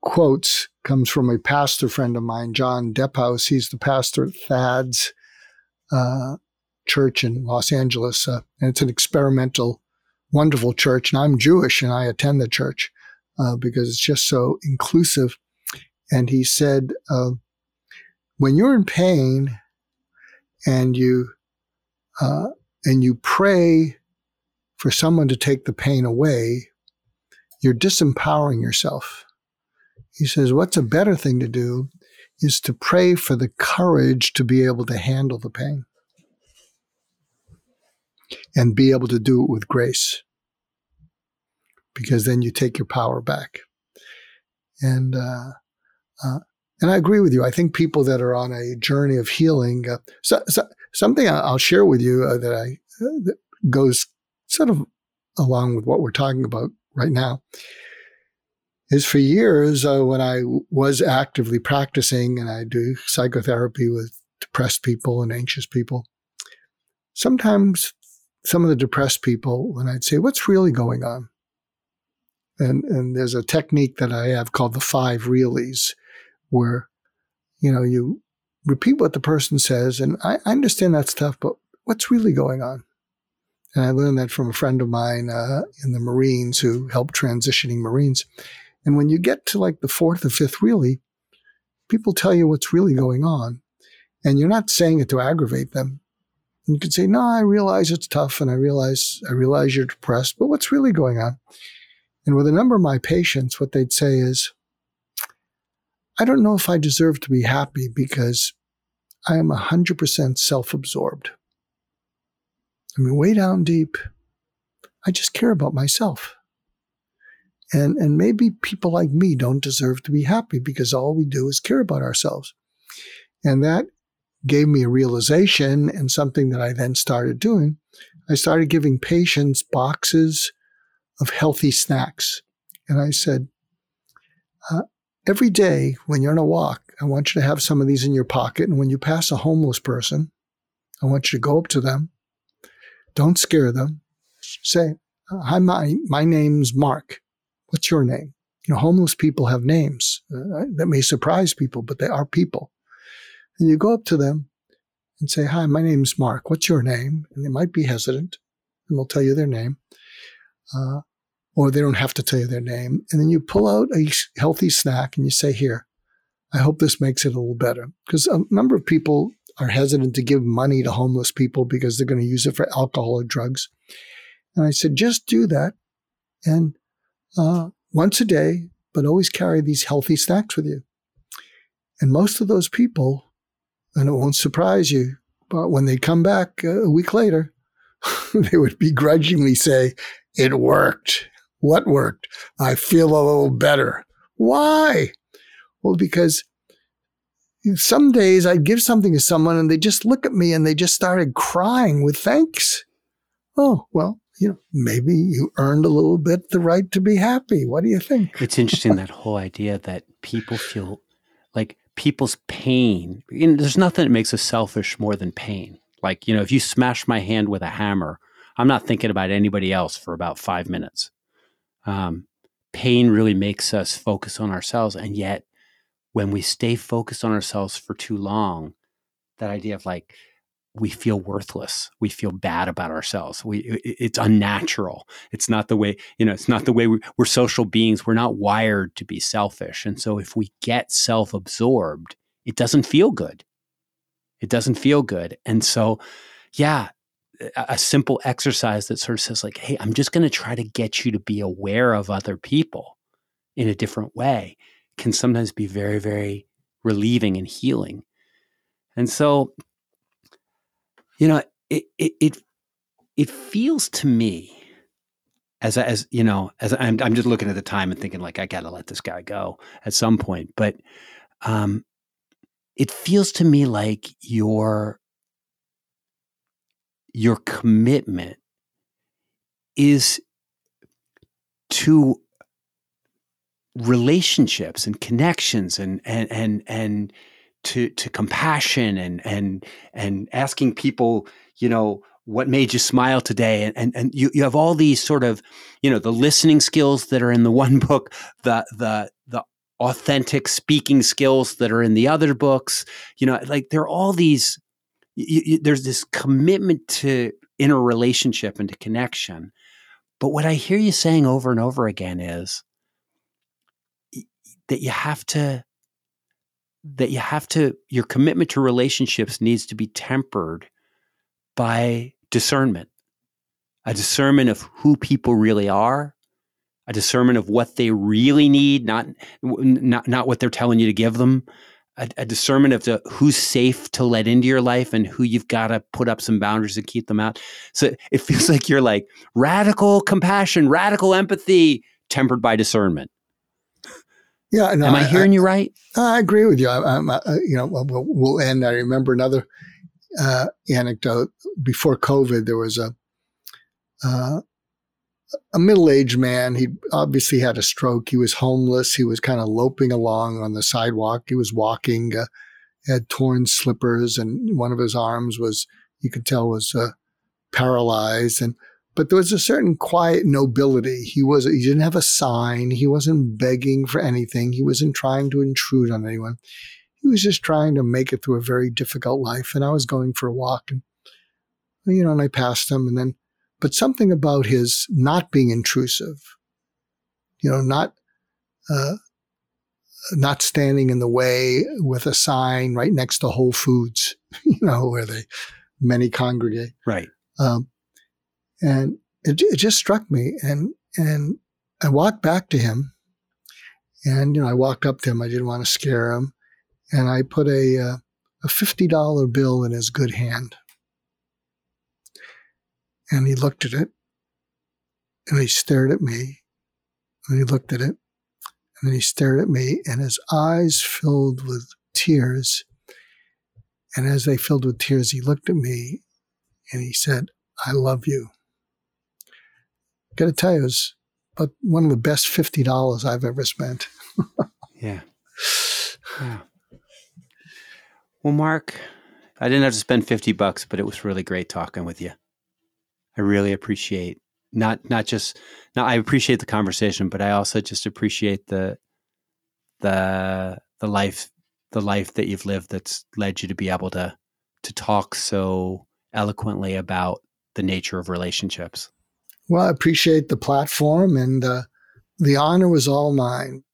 quotes comes from a pastor friend of mine, John Dephouse. He's the pastor at Thad's uh, church in Los Angeles. Uh, and it's an experimental, wonderful church. And I'm Jewish and I attend the church uh, because it's just so inclusive. And he said, uh, when you're in pain and you uh, and you pray for someone to take the pain away, you're disempowering yourself. He says, what's a better thing to do is to pray for the courage to be able to handle the pain and be able to do it with grace. Because then you take your power back. And, uh, and I agree with you. I think people that are on a journey of healing, uh, so, so, something I'll share with you uh, that I uh, that goes sort of along with what we're talking about right now is for years uh, when I was actively practicing and I do psychotherapy with depressed people and anxious people. Sometimes some of the depressed people, when I'd say, What's really going on? And, and there's a technique that I have called the five reallys, where you know you repeat what the person says, and I, I understand that stuff, but what's really going on? And I learned that from a friend of mine uh, in the Marines who helped transitioning Marines. And when you get to like the fourth or fifth really, people tell you what's really going on. And you're not saying it to aggravate them. And you can say, no, I realize it's tough and I realize, I realize you're depressed, but what's really going on? And with a number of my patients, what they'd say is, I don't know if I deserve to be happy because I am 100% self absorbed. I mean, way down deep, I just care about myself. And, and maybe people like me don't deserve to be happy because all we do is care about ourselves. And that gave me a realization and something that I then started doing. I started giving patients boxes of healthy snacks. And I said, uh, every day when you're on a walk, I want you to have some of these in your pocket. And when you pass a homeless person, I want you to go up to them. Don't scare them. Say, Hi, my, my name's Mark. What's your name? You know, homeless people have names uh, that may surprise people, but they are people. And you go up to them and say, Hi, my name's Mark. What's your name? And they might be hesitant and they'll tell you their name. Uh, or they don't have to tell you their name. And then you pull out a healthy snack and you say, Here, I hope this makes it a little better. Because a number of people are hesitant to give money to homeless people because they're going to use it for alcohol or drugs. And I said, just do that. And uh, once a day, but always carry these healthy snacks with you. And most of those people, and it won't surprise you, but when they come back a week later, they would begrudgingly say, It worked. What worked? I feel a little better. Why? Well, because some days I'd give something to someone and they just look at me and they just started crying with thanks. Oh, well, you know, maybe you earned a little bit the right to be happy. What do you think? It's interesting that whole idea that people feel like people's pain. You know, there's nothing that makes us selfish more than pain. Like, you know, if you smash my hand with a hammer, I'm not thinking about anybody else for about five minutes. Um, pain really makes us focus on ourselves. And yet, when we stay focused on ourselves for too long, that idea of like, we feel worthless. We feel bad about ourselves. We, it's unnatural. It's not the way, you know, it's not the way we, we're social beings. We're not wired to be selfish. And so if we get self absorbed, it doesn't feel good. It doesn't feel good. And so, yeah, a simple exercise that sort of says, like, hey, I'm just going to try to get you to be aware of other people in a different way can sometimes be very, very relieving and healing. And so you know, it it it, it feels to me as as you know, as I'm I'm just looking at the time and thinking like I got to let this guy go at some point, but um, it feels to me like your your commitment is to relationships and connections and and and and to to compassion and and and asking people, you know, what made you smile today and, and and you, you have all these sort of you know the listening skills that are in the one book the the the authentic speaking skills that are in the other books. You know, like there are all these, you, you, there's this commitment to inner relationship and to connection. But what I hear you saying over and over again is that you have to, that you have to, your commitment to relationships needs to be tempered by discernment, a discernment of who people really are a discernment of what they really need, not not not what they're telling you to give them. A, a discernment of the, who's safe to let into your life and who you've got to put up some boundaries and keep them out. So it feels like you're like radical compassion, radical empathy, tempered by discernment. Yeah, no, am I, I hearing I, you right? I agree with you. I, I, you know, we'll, we'll, end. I remember another uh, anecdote before COVID. There was a uh, a middle-aged man. He obviously had a stroke. He was homeless. He was kind of loping along on the sidewalk. He was walking. Uh, had torn slippers, and one of his arms was you could tell was uh, paralyzed. And but there was a certain quiet nobility. He was he didn't have a sign. He wasn't begging for anything. He wasn't trying to intrude on anyone. He was just trying to make it through a very difficult life. And I was going for a walk, and you know, and I passed him, and then but something about his not being intrusive, you know, not uh, not standing in the way with a sign right next to Whole Foods, you know, where they many congregate. Right. Um, and it, it just struck me, and and I walked back to him, and you know, I walked up to him. I didn't want to scare him, and I put a uh, a fifty dollar bill in his good hand. And he looked at it and he stared at me and he looked at it and then he stared at me and his eyes filled with tears. And as they filled with tears, he looked at me and he said, I love you. Gotta tell you, it was but one of the best $50 I've ever spent. yeah. Yeah. Well, Mark, I didn't have to spend 50 bucks, but it was really great talking with you. I really appreciate not not just now I appreciate the conversation, but I also just appreciate the the the life the life that you've lived that's led you to be able to to talk so eloquently about the nature of relationships. Well, I appreciate the platform and uh, the honor was all mine.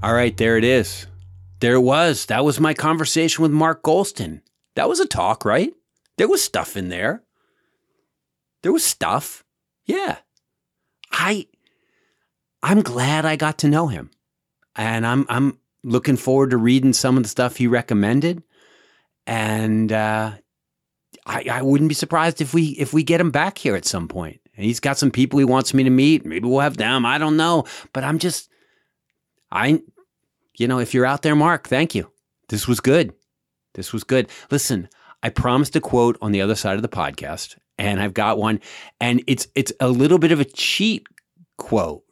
All right, there it is. There it was. That was my conversation with Mark Goulston. That was a talk, right? There was stuff in there. There was stuff. Yeah. I I'm glad I got to know him. And I'm I'm looking forward to reading some of the stuff he recommended. And uh, I, I wouldn't be surprised if we if we get him back here at some point. And he's got some people he wants me to meet. Maybe we'll have them. I don't know. But I'm just I, you know, if you're out there, Mark, thank you. This was good. This was good. Listen, I promised a quote on the other side of the podcast, and I've got one, and it's it's a little bit of a cheat quote.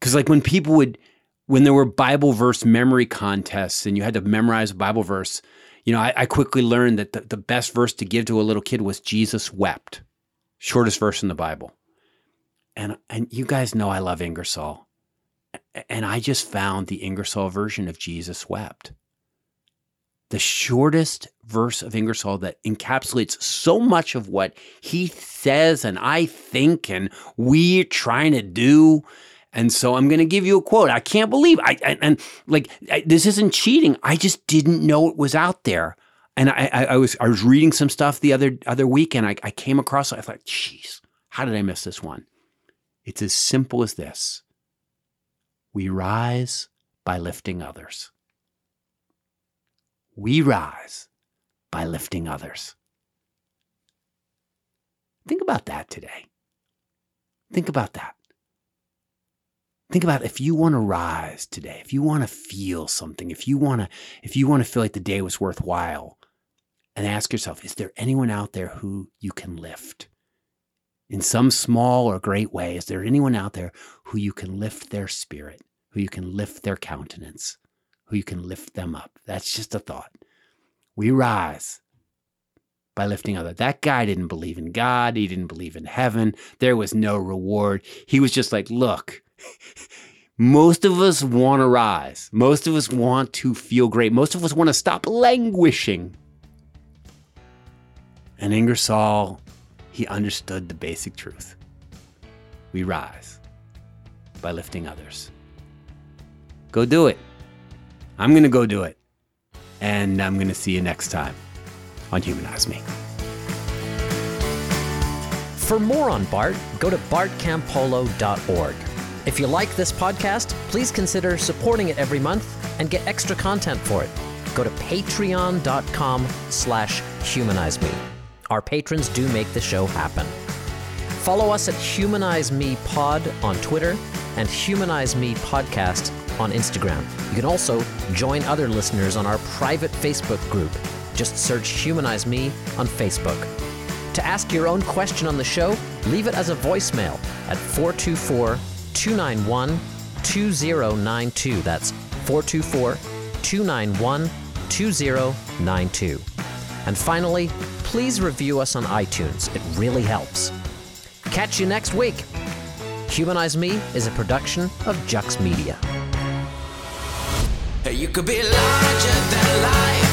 Because like when people would, when there were Bible verse memory contests, and you had to memorize a Bible verse, you know, I, I quickly learned that the, the best verse to give to a little kid was Jesus wept, shortest verse in the Bible. And and you guys know I love Ingersoll and I just found the Ingersoll version of Jesus Wept. The shortest verse of Ingersoll that encapsulates so much of what he says and I think and we're trying to do. And so I'm going to give you a quote. I can't believe I, and like I, this isn't cheating. I just didn't know it was out there. And I, I, I, was I was reading some stuff the other other week, and I, I came across. I thought, "Jeez, how did I miss this one?" It's as simple as this: we rise by lifting others. We rise by lifting others. Think about that today. Think about that. Think about if you want to rise today, if you want to feel something, if you want to if you want to feel like the day was worthwhile, and ask yourself, is there anyone out there who you can lift? In some small or great way, is there anyone out there who you can lift their spirit, who you can lift their countenance, who you can lift them up? That's just a thought. We rise by lifting others. That guy didn't believe in God. He didn't believe in heaven. There was no reward. He was just like, look, most of us want to rise. Most of us want to feel great. Most of us want to stop languishing. And Ingersoll, he understood the basic truth. We rise by lifting others. Go do it. I'm going to go do it. And I'm going to see you next time on Humanize Me. For more on Bart, go to bartcampolo.org. If you like this podcast, please consider supporting it every month and get extra content for it. Go to patreon.com slash humanize me. Our patrons do make the show happen. Follow us at Humanize Me Pod on Twitter and Humanize Me Podcast on Instagram. You can also join other listeners on our private Facebook group. Just search Humanize Me on Facebook. To ask your own question on the show, leave it as a voicemail at 424 291 2092. That's 424 291 2092. And finally, please review us on iTunes. It really helps. Catch you next week. Humanize Me is a production of Jux Media. You could be larger than life.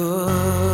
could.